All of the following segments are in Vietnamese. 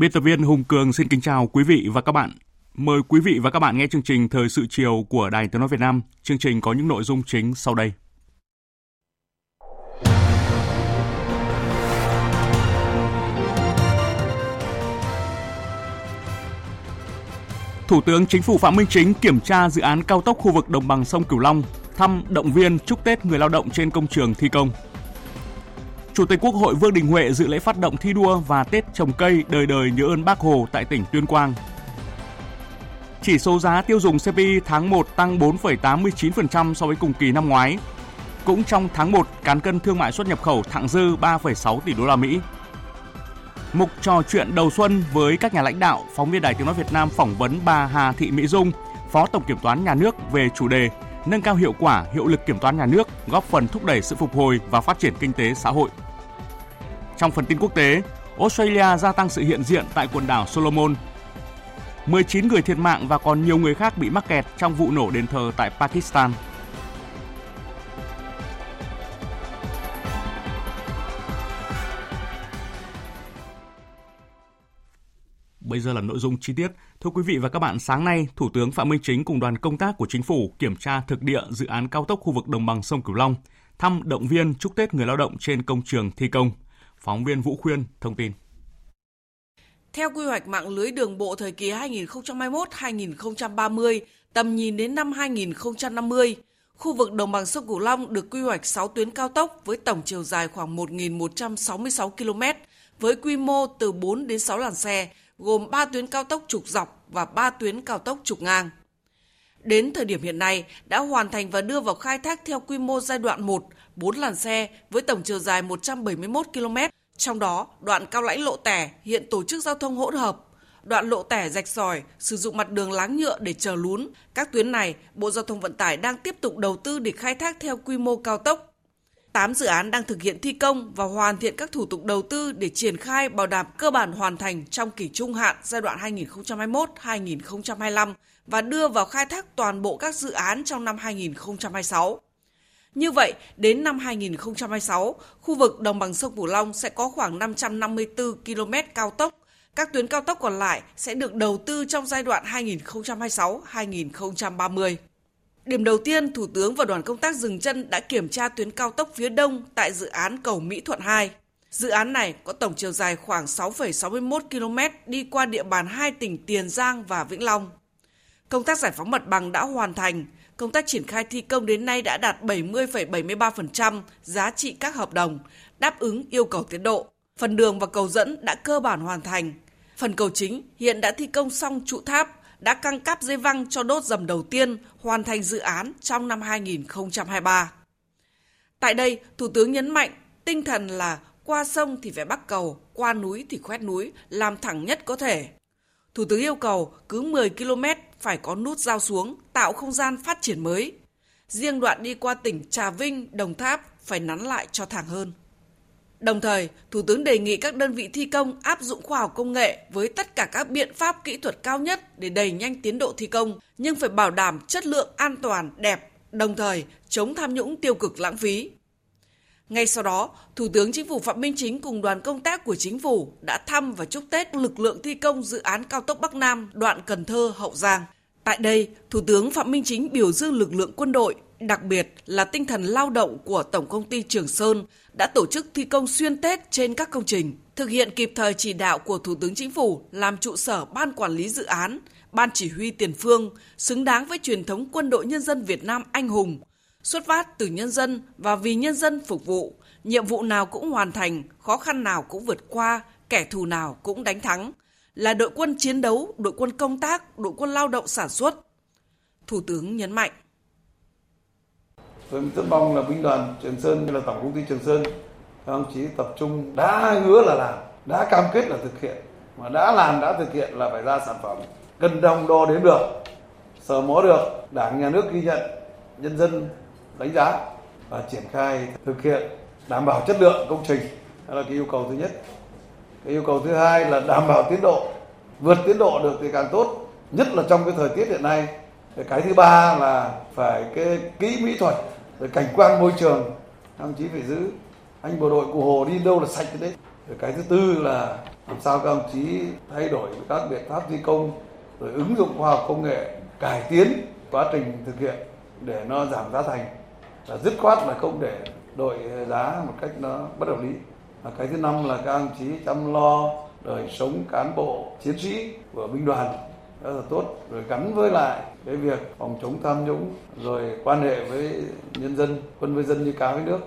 Biên tập viên Hùng Cường xin kính chào quý vị và các bạn. Mời quý vị và các bạn nghe chương trình Thời sự chiều của Đài Tiếng Nói Việt Nam. Chương trình có những nội dung chính sau đây. Thủ tướng Chính phủ Phạm Minh Chính kiểm tra dự án cao tốc khu vực đồng bằng sông Cửu Long, thăm động viên chúc Tết người lao động trên công trường thi công. Chủ tịch Quốc hội Vương Đình Huệ dự lễ phát động thi đua và Tết trồng cây đời đời nhớ ơn Bác Hồ tại tỉnh Tuyên Quang. Chỉ số giá tiêu dùng CPI tháng 1 tăng 4,89% so với cùng kỳ năm ngoái. Cũng trong tháng 1, cán cân thương mại xuất nhập khẩu thặng dư 3,6 tỷ đô la Mỹ. Mục trò chuyện đầu xuân với các nhà lãnh đạo, phóng viên Đài Tiếng nói Việt Nam phỏng vấn bà Hà Thị Mỹ Dung, Phó Tổng kiểm toán nhà nước về chủ đề nâng cao hiệu quả, hiệu lực kiểm toán nhà nước, góp phần thúc đẩy sự phục hồi và phát triển kinh tế xã hội. Trong phần tin quốc tế, Australia gia tăng sự hiện diện tại quần đảo Solomon. 19 người thiệt mạng và còn nhiều người khác bị mắc kẹt trong vụ nổ đền thờ tại Pakistan. Bây giờ là nội dung chi tiết. Thưa quý vị và các bạn, sáng nay, Thủ tướng Phạm Minh Chính cùng đoàn công tác của Chính phủ kiểm tra thực địa dự án cao tốc khu vực đồng bằng sông Cửu Long, thăm động viên chúc Tết người lao động trên công trường thi công. Phóng viên Vũ Khuyên thông tin. Theo quy hoạch mạng lưới đường bộ thời kỳ 2021-2030, tầm nhìn đến năm 2050, khu vực đồng bằng sông Cửu Long được quy hoạch 6 tuyến cao tốc với tổng chiều dài khoảng 1.166 km, với quy mô từ 4 đến 6 làn xe, gồm 3 tuyến cao tốc trục dọc và 3 tuyến cao tốc trục ngang. Đến thời điểm hiện nay, đã hoàn thành và đưa vào khai thác theo quy mô giai đoạn 1, 4 làn xe với tổng chiều dài 171 km, trong đó đoạn cao lãnh lộ tẻ hiện tổ chức giao thông hỗn hợp, đoạn lộ tẻ rạch sỏi sử dụng mặt đường láng nhựa để chờ lún. Các tuyến này, Bộ Giao thông Vận tải đang tiếp tục đầu tư để khai thác theo quy mô cao tốc. 8 dự án đang thực hiện thi công và hoàn thiện các thủ tục đầu tư để triển khai bảo đảm cơ bản hoàn thành trong kỳ trung hạn giai đoạn 2021-2025 và đưa vào khai thác toàn bộ các dự án trong năm 2026. Như vậy, đến năm 2026, khu vực đồng bằng sông Cửu Long sẽ có khoảng 554 km cao tốc. Các tuyến cao tốc còn lại sẽ được đầu tư trong giai đoạn 2026-2030. Điểm đầu tiên, Thủ tướng và đoàn công tác dừng chân đã kiểm tra tuyến cao tốc phía đông tại dự án cầu Mỹ Thuận 2. Dự án này có tổng chiều dài khoảng 6,61 km đi qua địa bàn hai tỉnh Tiền Giang và Vĩnh Long. Công tác giải phóng mặt bằng đã hoàn thành, công tác triển khai thi công đến nay đã đạt 70,73% giá trị các hợp đồng, đáp ứng yêu cầu tiến độ. Phần đường và cầu dẫn đã cơ bản hoàn thành. Phần cầu chính hiện đã thi công xong trụ tháp, đã căng cáp dây văng cho đốt dầm đầu tiên, hoàn thành dự án trong năm 2023. Tại đây, Thủ tướng nhấn mạnh tinh thần là qua sông thì phải bắt cầu, qua núi thì khoét núi, làm thẳng nhất có thể. Thủ tướng yêu cầu cứ 10 km phải có nút giao xuống, tạo không gian phát triển mới. Riêng đoạn đi qua tỉnh Trà Vinh, Đồng Tháp phải nắn lại cho thẳng hơn. Đồng thời, Thủ tướng đề nghị các đơn vị thi công áp dụng khoa học công nghệ với tất cả các biện pháp kỹ thuật cao nhất để đẩy nhanh tiến độ thi công, nhưng phải bảo đảm chất lượng an toàn, đẹp, đồng thời chống tham nhũng tiêu cực lãng phí. Ngay sau đó, Thủ tướng Chính phủ Phạm Minh Chính cùng đoàn công tác của Chính phủ đã thăm và chúc Tết lực lượng thi công dự án cao tốc Bắc Nam đoạn Cần Thơ Hậu Giang. Tại đây, Thủ tướng Phạm Minh Chính biểu dương lực lượng quân đội, đặc biệt là tinh thần lao động của Tổng công ty Trường Sơn đã tổ chức thi công xuyên Tết trên các công trình, thực hiện kịp thời chỉ đạo của Thủ tướng Chính phủ làm trụ sở ban quản lý dự án, ban chỉ huy tiền phương, xứng đáng với truyền thống quân đội nhân dân Việt Nam anh hùng, xuất phát từ nhân dân và vì nhân dân phục vụ, nhiệm vụ nào cũng hoàn thành, khó khăn nào cũng vượt qua, kẻ thù nào cũng đánh thắng. Là đội quân chiến đấu, đội quân công tác, đội quân lao động sản xuất. Thủ tướng nhấn mạnh. Tôi rất mong là binh đoàn Trường Sơn như là Tổng công ty Trường Sơn, các ông chí tập trung đã hứa là làm, đã cam kết là thực hiện, mà đã làm đã thực hiện là phải ra sản phẩm cân đồng đo đếm được, sờ mó được, đảng nhà nước ghi nhận, nhân dân đánh giá và triển khai thực hiện đảm bảo chất lượng công trình. Đó là cái yêu cầu thứ nhất. Cái yêu cầu thứ hai là đảm bảo tiến độ vượt tiến độ được thì càng tốt nhất là trong cái thời tiết hiện nay. Cái thứ ba là phải cái kỹ mỹ thuật rồi cảnh quan môi trường đồng chí phải giữ. Anh bộ đội cụ hồ đi đâu là sạch đấy. Rồi cái thứ tư là làm sao các đồng chí thay đổi các biện pháp thi công, rồi ứng dụng khoa học công nghệ, cải tiến quá trình thực hiện để nó giảm giá thành. Là dứt khoát là không để đội giá một cách nó bất hợp lý. Và cái thứ năm là các ông chí chăm lo đời sống cán bộ, chiến sĩ của binh đoàn. Rất là tốt. Rồi gắn với lại cái việc phòng chống tham nhũng rồi quan hệ với nhân dân quân với dân như cá với nước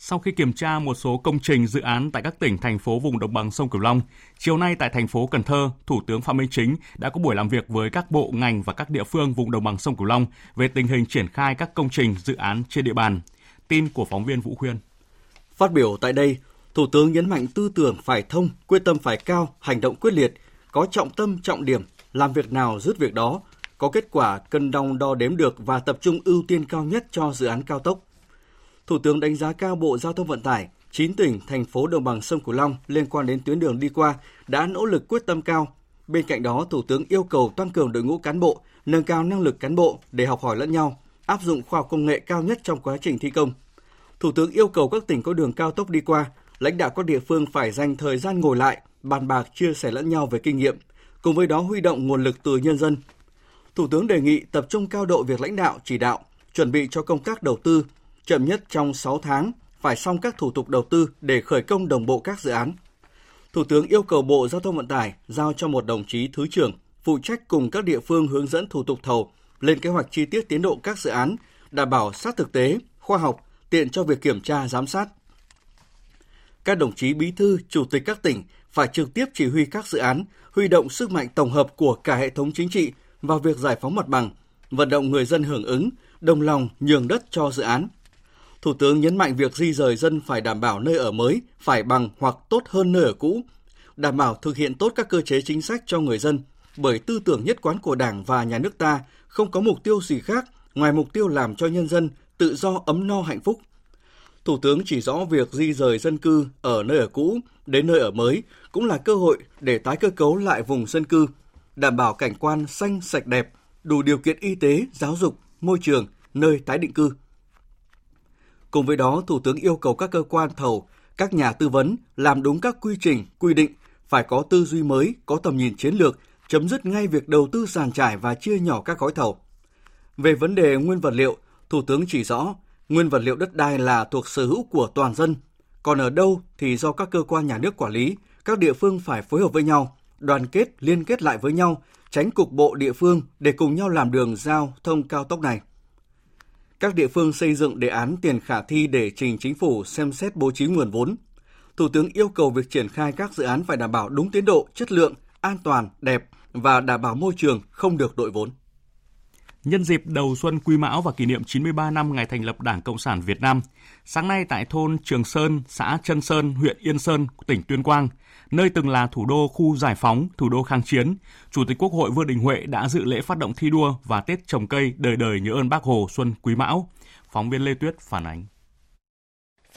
sau khi kiểm tra một số công trình dự án tại các tỉnh, thành phố vùng đồng bằng sông Cửu Long, chiều nay tại thành phố Cần Thơ, Thủ tướng Phạm Minh Chính đã có buổi làm việc với các bộ ngành và các địa phương vùng đồng bằng sông Cửu Long về tình hình triển khai các công trình dự án trên địa bàn. Tin của phóng viên Vũ Khuyên. Phát biểu tại đây, Thủ tướng nhấn mạnh tư tưởng phải thông, quyết tâm phải cao, hành động quyết liệt, có trọng tâm, trọng điểm, làm việc nào dứt việc đó, có kết quả cân đong đo đếm được và tập trung ưu tiên cao nhất cho dự án cao tốc. Thủ tướng đánh giá cao Bộ Giao thông Vận tải, 9 tỉnh, thành phố đồng bằng sông Cửu Long liên quan đến tuyến đường đi qua đã nỗ lực quyết tâm cao. Bên cạnh đó, Thủ tướng yêu cầu tăng cường đội ngũ cán bộ, nâng cao năng lực cán bộ để học hỏi lẫn nhau, áp dụng khoa học công nghệ cao nhất trong quá trình thi công. Thủ tướng yêu cầu các tỉnh có đường cao tốc đi qua, lãnh đạo các địa phương phải dành thời gian ngồi lại, bàn bạc chia sẻ lẫn nhau về kinh nghiệm, cùng với đó huy động nguồn lực từ nhân dân. Thủ tướng đề nghị tập trung cao độ việc lãnh đạo, chỉ đạo, chuẩn bị cho công tác đầu tư, chậm nhất trong 6 tháng phải xong các thủ tục đầu tư để khởi công đồng bộ các dự án. Thủ tướng yêu cầu Bộ Giao thông Vận tải giao cho một đồng chí thứ trưởng phụ trách cùng các địa phương hướng dẫn thủ tục thầu, lên kế hoạch chi tiết tiến độ các dự án, đảm bảo sát thực tế, khoa học, tiện cho việc kiểm tra giám sát. Các đồng chí bí thư, chủ tịch các tỉnh phải trực tiếp chỉ huy các dự án, huy động sức mạnh tổng hợp của cả hệ thống chính trị vào việc giải phóng mặt bằng, vận động người dân hưởng ứng, đồng lòng nhường đất cho dự án. Thủ tướng nhấn mạnh việc di rời dân phải đảm bảo nơi ở mới phải bằng hoặc tốt hơn nơi ở cũ, đảm bảo thực hiện tốt các cơ chế chính sách cho người dân, bởi tư tưởng nhất quán của Đảng và nhà nước ta không có mục tiêu gì khác ngoài mục tiêu làm cho nhân dân tự do ấm no hạnh phúc. Thủ tướng chỉ rõ việc di rời dân cư ở nơi ở cũ đến nơi ở mới cũng là cơ hội để tái cơ cấu lại vùng dân cư, đảm bảo cảnh quan xanh sạch đẹp, đủ điều kiện y tế, giáo dục, môi trường, nơi tái định cư. Cùng với đó, Thủ tướng yêu cầu các cơ quan thầu, các nhà tư vấn làm đúng các quy trình, quy định, phải có tư duy mới, có tầm nhìn chiến lược, chấm dứt ngay việc đầu tư sàn trải và chia nhỏ các gói thầu. Về vấn đề nguyên vật liệu, Thủ tướng chỉ rõ, nguyên vật liệu đất đai là thuộc sở hữu của toàn dân, còn ở đâu thì do các cơ quan nhà nước quản lý, các địa phương phải phối hợp với nhau, đoàn kết, liên kết lại với nhau, tránh cục bộ địa phương để cùng nhau làm đường giao thông cao tốc này các địa phương xây dựng đề án tiền khả thi để trình chính phủ xem xét bố trí nguồn vốn. Thủ tướng yêu cầu việc triển khai các dự án phải đảm bảo đúng tiến độ, chất lượng, an toàn, đẹp và đảm bảo môi trường không được đội vốn. Nhân dịp đầu xuân Quý Mão và kỷ niệm 93 năm ngày thành lập Đảng Cộng sản Việt Nam, sáng nay tại thôn Trường Sơn, xã Trân Sơn, huyện Yên Sơn, tỉnh Tuyên Quang, nơi từng là thủ đô khu giải phóng, thủ đô kháng chiến, Chủ tịch Quốc hội Vương Đình Huệ đã dự lễ phát động thi đua và Tết trồng cây đời đời nhớ ơn Bác Hồ Xuân Quý Mão. Phóng viên Lê Tuyết phản ánh.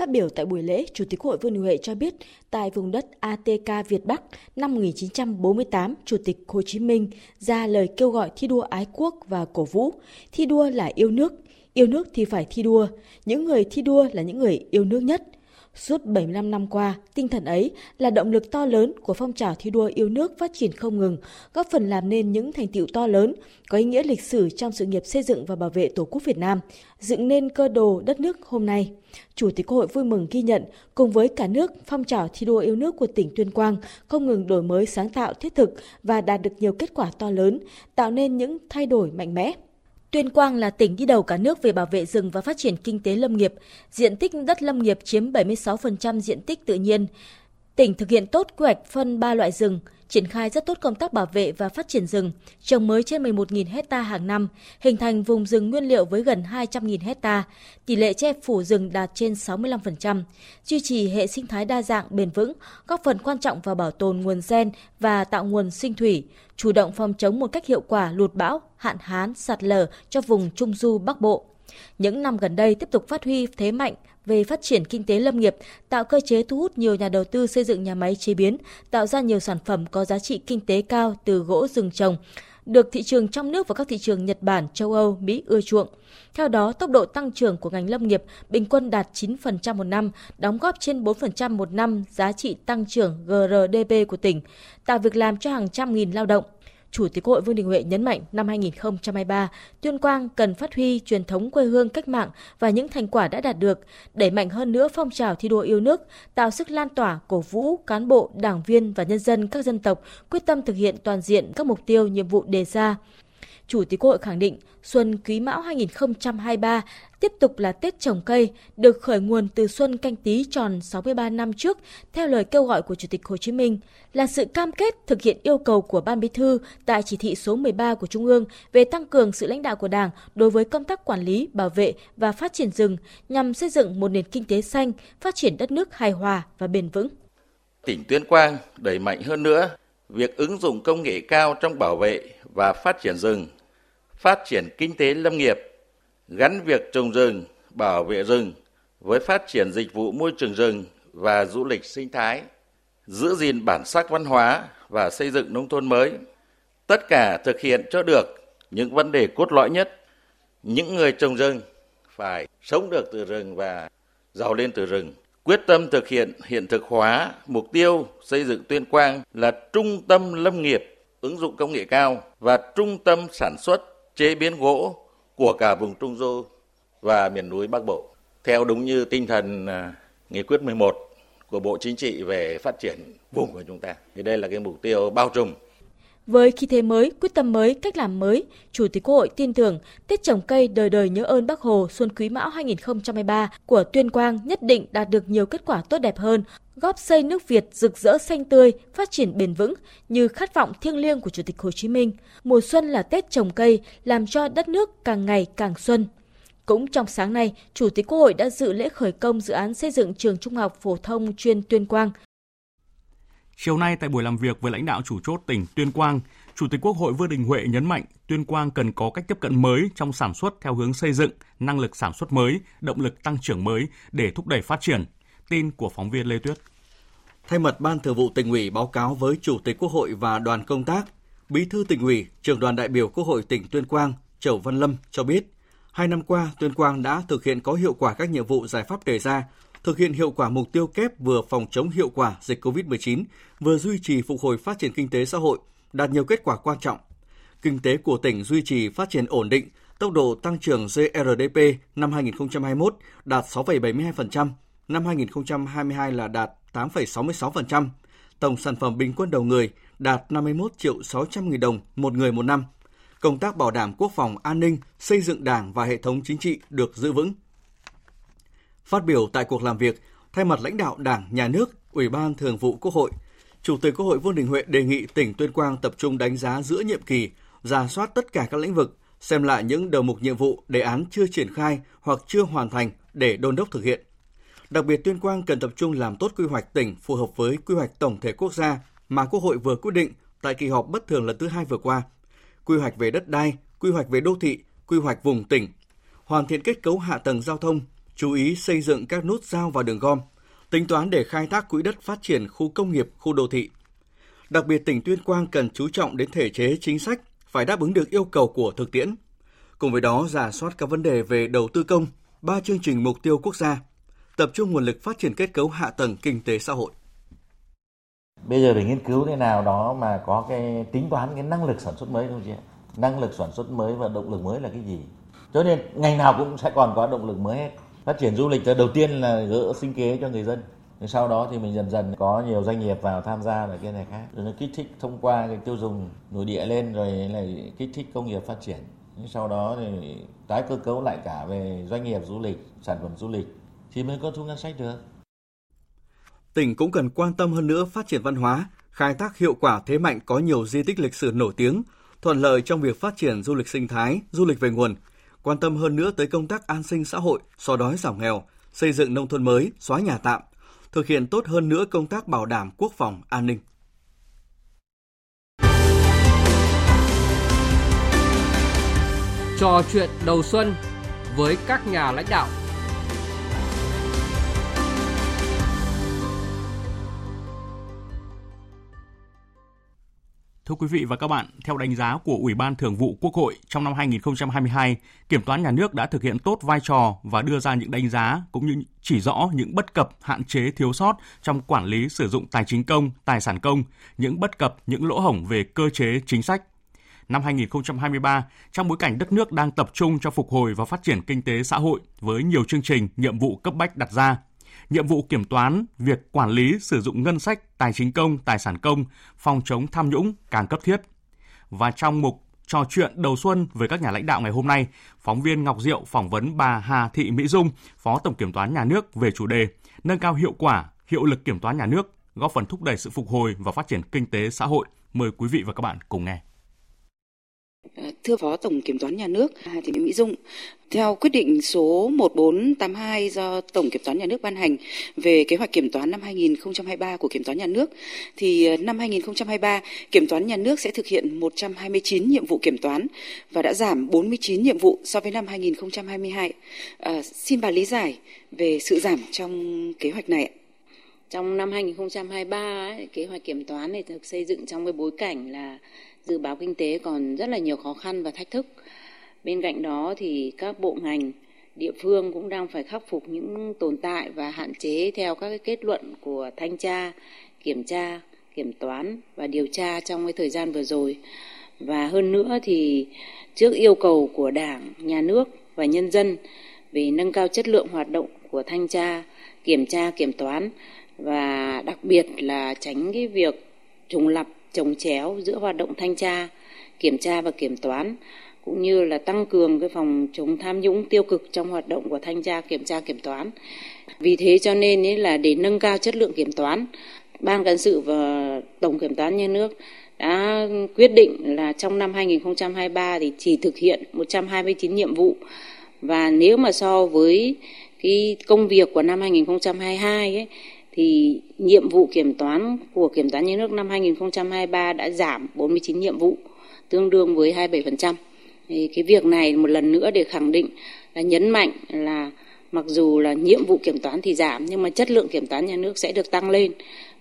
Phát biểu tại buổi lễ, Chủ tịch Hội Vương Đình Huệ cho biết, tại vùng đất ATK Việt Bắc năm 1948, Chủ tịch Hồ Chí Minh ra lời kêu gọi thi đua ái quốc và cổ vũ. Thi đua là yêu nước, yêu nước thì phải thi đua. Những người thi đua là những người yêu nước nhất – Suốt 75 năm qua, tinh thần ấy là động lực to lớn của phong trào thi đua yêu nước phát triển không ngừng, góp phần làm nên những thành tiệu to lớn, có ý nghĩa lịch sử trong sự nghiệp xây dựng và bảo vệ Tổ quốc Việt Nam, dựng nên cơ đồ đất nước hôm nay. Chủ tịch Quốc hội vui mừng ghi nhận, cùng với cả nước, phong trào thi đua yêu nước của tỉnh Tuyên Quang không ngừng đổi mới sáng tạo thiết thực và đạt được nhiều kết quả to lớn, tạo nên những thay đổi mạnh mẽ. Tuyên Quang là tỉnh đi đầu cả nước về bảo vệ rừng và phát triển kinh tế lâm nghiệp. Diện tích đất lâm nghiệp chiếm 76% diện tích tự nhiên. Tỉnh thực hiện tốt quy hoạch phân ba loại rừng, triển khai rất tốt công tác bảo vệ và phát triển rừng, trồng mới trên 11.000 hecta hàng năm, hình thành vùng rừng nguyên liệu với gần 200.000 hecta, tỷ lệ che phủ rừng đạt trên 65%, duy trì hệ sinh thái đa dạng bền vững, góp phần quan trọng vào bảo tồn nguồn gen và tạo nguồn sinh thủy, chủ động phòng chống một cách hiệu quả lụt bão, hạn hán, sạt lở cho vùng Trung Du Bắc Bộ. Những năm gần đây tiếp tục phát huy thế mạnh về phát triển kinh tế lâm nghiệp, tạo cơ chế thu hút nhiều nhà đầu tư xây dựng nhà máy chế biến, tạo ra nhiều sản phẩm có giá trị kinh tế cao từ gỗ rừng trồng, được thị trường trong nước và các thị trường Nhật Bản, châu Âu, Mỹ ưa chuộng. Theo đó, tốc độ tăng trưởng của ngành lâm nghiệp bình quân đạt 9% một năm, đóng góp trên 4% một năm giá trị tăng trưởng GRDP của tỉnh, tạo việc làm cho hàng trăm nghìn lao động. Chủ tịch Hội Vương Đình Huệ nhấn mạnh năm 2023, Tuyên Quang cần phát huy truyền thống quê hương cách mạng và những thành quả đã đạt được, đẩy mạnh hơn nữa phong trào thi đua yêu nước, tạo sức lan tỏa, cổ vũ cán bộ, đảng viên và nhân dân các dân tộc quyết tâm thực hiện toàn diện các mục tiêu, nhiệm vụ đề ra. Chủ tịch quốc Hội khẳng định Xuân Quý Mão 2023 tiếp tục là Tết trồng cây, được khởi nguồn từ Xuân Canh Tý tròn 63 năm trước, theo lời kêu gọi của Chủ tịch Hồ Chí Minh, là sự cam kết thực hiện yêu cầu của Ban Bí thư tại chỉ thị số 13 của Trung ương về tăng cường sự lãnh đạo của Đảng đối với công tác quản lý, bảo vệ và phát triển rừng nhằm xây dựng một nền kinh tế xanh, phát triển đất nước hài hòa và bền vững. Tỉnh Tuyên Quang đẩy mạnh hơn nữa việc ứng dụng công nghệ cao trong bảo vệ và phát triển rừng phát triển kinh tế lâm nghiệp, gắn việc trồng rừng, bảo vệ rừng với phát triển dịch vụ môi trường rừng và du lịch sinh thái, giữ gìn bản sắc văn hóa và xây dựng nông thôn mới. Tất cả thực hiện cho được những vấn đề cốt lõi nhất. Những người trồng rừng phải sống được từ rừng và giàu lên từ rừng. Quyết tâm thực hiện hiện thực hóa mục tiêu xây dựng Tuyên Quang là trung tâm lâm nghiệp ứng dụng công nghệ cao và trung tâm sản xuất chế biến gỗ của cả vùng Trung Du và miền núi Bắc Bộ. Theo đúng như tinh thần à, nghị quyết 11 của Bộ Chính trị về phát triển vùng của chúng ta. Thì đây là cái mục tiêu bao trùm với khí thế mới, quyết tâm mới, cách làm mới, Chủ tịch Quốc hội tin tưởng Tết trồng cây đời đời nhớ ơn Bác Hồ Xuân Quý Mão 2023 của Tuyên Quang nhất định đạt được nhiều kết quả tốt đẹp hơn, góp xây nước Việt rực rỡ xanh tươi, phát triển bền vững như khát vọng thiêng liêng của Chủ tịch Hồ Chí Minh. Mùa xuân là Tết trồng cây, làm cho đất nước càng ngày càng xuân. Cũng trong sáng nay, Chủ tịch Quốc hội đã dự lễ khởi công dự án xây dựng trường trung học phổ thông chuyên Tuyên Quang. Chiều nay tại buổi làm việc với lãnh đạo chủ chốt tỉnh Tuyên Quang, Chủ tịch Quốc hội Vương Đình Huệ nhấn mạnh Tuyên Quang cần có cách tiếp cận mới trong sản xuất theo hướng xây dựng, năng lực sản xuất mới, động lực tăng trưởng mới để thúc đẩy phát triển. Tin của phóng viên Lê Tuyết. Thay mặt Ban Thường vụ tỉnh ủy báo cáo với Chủ tịch Quốc hội và đoàn công tác, Bí thư tỉnh ủy, trưởng đoàn đại biểu Quốc hội tỉnh Tuyên Quang, Châu Văn Lâm cho biết, hai năm qua Tuyên Quang đã thực hiện có hiệu quả các nhiệm vụ giải pháp đề ra, thực hiện hiệu quả mục tiêu kép vừa phòng chống hiệu quả dịch COVID-19, vừa duy trì phục hồi phát triển kinh tế xã hội, đạt nhiều kết quả quan trọng. Kinh tế của tỉnh duy trì phát triển ổn định, tốc độ tăng trưởng GRDP năm 2021 đạt 6,72%, năm 2022 là đạt 8,66%, tổng sản phẩm bình quân đầu người đạt 51 triệu 600 nghìn đồng một người một năm. Công tác bảo đảm quốc phòng an ninh, xây dựng đảng và hệ thống chính trị được giữ vững. Phát biểu tại cuộc làm việc, thay mặt lãnh đạo Đảng, Nhà nước, Ủy ban Thường vụ Quốc hội, Chủ tịch Quốc hội Vương Đình Huệ đề nghị tỉnh Tuyên Quang tập trung đánh giá giữa nhiệm kỳ, ra soát tất cả các lĩnh vực, xem lại những đầu mục nhiệm vụ, đề án chưa triển khai hoặc chưa hoàn thành để đôn đốc thực hiện. Đặc biệt Tuyên Quang cần tập trung làm tốt quy hoạch tỉnh phù hợp với quy hoạch tổng thể quốc gia mà Quốc hội vừa quyết định tại kỳ họp bất thường lần thứ hai vừa qua. Quy hoạch về đất đai, quy hoạch về đô thị, quy hoạch vùng tỉnh, hoàn thiện kết cấu hạ tầng giao thông, chú ý xây dựng các nút giao và đường gom, tính toán để khai thác quỹ đất phát triển khu công nghiệp, khu đô thị. Đặc biệt tỉnh Tuyên Quang cần chú trọng đến thể chế chính sách phải đáp ứng được yêu cầu của thực tiễn. Cùng với đó, giả soát các vấn đề về đầu tư công, ba chương trình mục tiêu quốc gia, tập trung nguồn lực phát triển kết cấu hạ tầng kinh tế xã hội. Bây giờ phải nghiên cứu thế nào đó mà có cái tính toán cái năng lực sản xuất mới không chị? Năng lực sản xuất mới và động lực mới là cái gì? Cho nên ngành nào cũng sẽ còn có động lực mới hết phát triển du lịch là đầu tiên là gỡ sinh kế cho người dân sau đó thì mình dần dần có nhiều doanh nghiệp vào tham gia là cái này khác rồi nó kích thích thông qua cái tiêu dùng nội địa lên rồi lại kích thích công nghiệp phát triển sau đó thì tái cơ cấu lại cả về doanh nghiệp du lịch, sản phẩm du lịch thì mới có thu ngân sách được tỉnh cũng cần quan tâm hơn nữa phát triển văn hóa khai thác hiệu quả thế mạnh có nhiều di tích lịch sử nổi tiếng thuận lợi trong việc phát triển du lịch sinh thái du lịch về nguồn quan tâm hơn nữa tới công tác an sinh xã hội xóa đói giảm nghèo xây dựng nông thôn mới xóa nhà tạm thực hiện tốt hơn nữa công tác bảo đảm quốc phòng an ninh Trò chuyện đầu xuân với các nhà lãnh đạo. Thưa quý vị và các bạn, theo đánh giá của Ủy ban Thường vụ Quốc hội, trong năm 2022, Kiểm toán nhà nước đã thực hiện tốt vai trò và đưa ra những đánh giá cũng như chỉ rõ những bất cập, hạn chế, thiếu sót trong quản lý sử dụng tài chính công, tài sản công, những bất cập, những lỗ hổng về cơ chế, chính sách, năm 2023 trong bối cảnh đất nước đang tập trung cho phục hồi và phát triển kinh tế xã hội với nhiều chương trình, nhiệm vụ cấp bách đặt ra. Nhiệm vụ kiểm toán, việc quản lý sử dụng ngân sách, tài chính công, tài sản công, phòng chống tham nhũng càng cấp thiết. Và trong mục trò chuyện đầu xuân với các nhà lãnh đạo ngày hôm nay, phóng viên Ngọc Diệu phỏng vấn bà Hà Thị Mỹ Dung, Phó Tổng Kiểm toán Nhà nước về chủ đề nâng cao hiệu quả, hiệu lực kiểm toán nhà nước, góp phần thúc đẩy sự phục hồi và phát triển kinh tế xã hội. Mời quý vị và các bạn cùng nghe. À, thưa Phó Tổng Kiểm toán Nhà nước Hà Thị Mỹ Dung, theo quyết định số 1482 do Tổng Kiểm toán Nhà nước ban hành về kế hoạch kiểm toán năm 2023 của Kiểm toán Nhà nước, thì à, năm 2023, Kiểm toán Nhà nước sẽ thực hiện 129 nhiệm vụ kiểm toán và đã giảm 49 nhiệm vụ so với năm 2022. À, xin bà lý giải về sự giảm trong kế hoạch này ạ. Trong năm 2023, kế hoạch kiểm toán này được xây dựng trong cái bối cảnh là dự báo kinh tế còn rất là nhiều khó khăn và thách thức. Bên cạnh đó thì các bộ ngành, địa phương cũng đang phải khắc phục những tồn tại và hạn chế theo các cái kết luận của thanh tra, kiểm tra, kiểm toán và điều tra trong cái thời gian vừa rồi. Và hơn nữa thì trước yêu cầu của Đảng, Nhà nước và nhân dân về nâng cao chất lượng hoạt động của thanh tra, kiểm tra, kiểm toán và đặc biệt là tránh cái việc trùng lập trồng chéo giữa hoạt động thanh tra, kiểm tra và kiểm toán cũng như là tăng cường cái phòng chống tham nhũng tiêu cực trong hoạt động của thanh tra kiểm tra kiểm toán. Vì thế cho nên ấy là để nâng cao chất lượng kiểm toán, Ban cán sự và Tổng kiểm toán nhà nước đã quyết định là trong năm 2023 thì chỉ thực hiện 129 nhiệm vụ và nếu mà so với cái công việc của năm 2022 ấy thì nhiệm vụ kiểm toán của Kiểm toán nhà nước năm 2023 đã giảm 49 nhiệm vụ, tương đương với 27%. Thì cái việc này một lần nữa để khẳng định là nhấn mạnh là mặc dù là nhiệm vụ kiểm toán thì giảm nhưng mà chất lượng kiểm toán nhà nước sẽ được tăng lên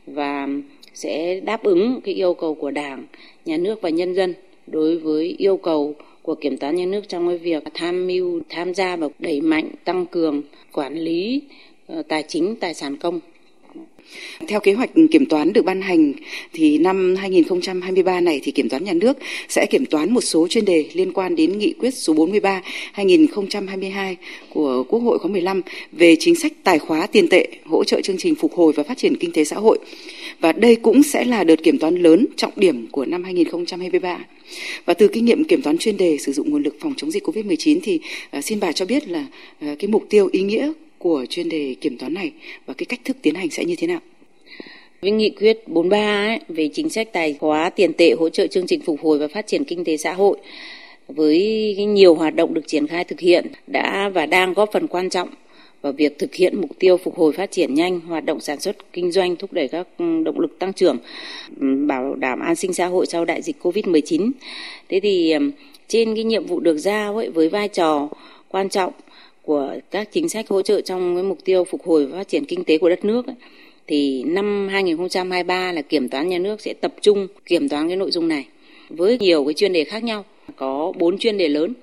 và sẽ đáp ứng cái yêu cầu của Đảng, nhà nước và nhân dân đối với yêu cầu của kiểm toán nhà nước trong cái việc tham mưu, tham gia và đẩy mạnh tăng cường quản lý ờ, tài chính tài sản công theo kế hoạch kiểm toán được ban hành, thì năm 2023 này thì kiểm toán nhà nước sẽ kiểm toán một số chuyên đề liên quan đến nghị quyết số 43 2022 của Quốc hội khóa 15 về chính sách tài khóa tiền tệ, hỗ trợ chương trình phục hồi và phát triển kinh tế xã hội. Và đây cũng sẽ là đợt kiểm toán lớn trọng điểm của năm 2023. Và từ kinh nghiệm kiểm toán chuyên đề sử dụng nguồn lực phòng chống dịch COVID-19 thì à, xin bà cho biết là à, cái mục tiêu, ý nghĩa của chuyên đề kiểm toán này và cái cách thức tiến hành sẽ như thế nào? Với nghị quyết 43 ấy, về chính sách tài khóa tiền tệ hỗ trợ chương trình phục hồi và phát triển kinh tế xã hội với nhiều hoạt động được triển khai thực hiện đã và đang góp phần quan trọng vào việc thực hiện mục tiêu phục hồi phát triển nhanh hoạt động sản xuất kinh doanh thúc đẩy các động lực tăng trưởng bảo đảm an sinh xã hội sau đại dịch Covid-19. Thế thì trên cái nhiệm vụ được giao ấy với vai trò quan trọng của các chính sách hỗ trợ trong cái mục tiêu phục hồi và phát triển kinh tế của đất nước ấy, thì năm 2023 là kiểm toán nhà nước sẽ tập trung kiểm toán cái nội dung này với nhiều cái chuyên đề khác nhau. Có bốn chuyên đề lớn.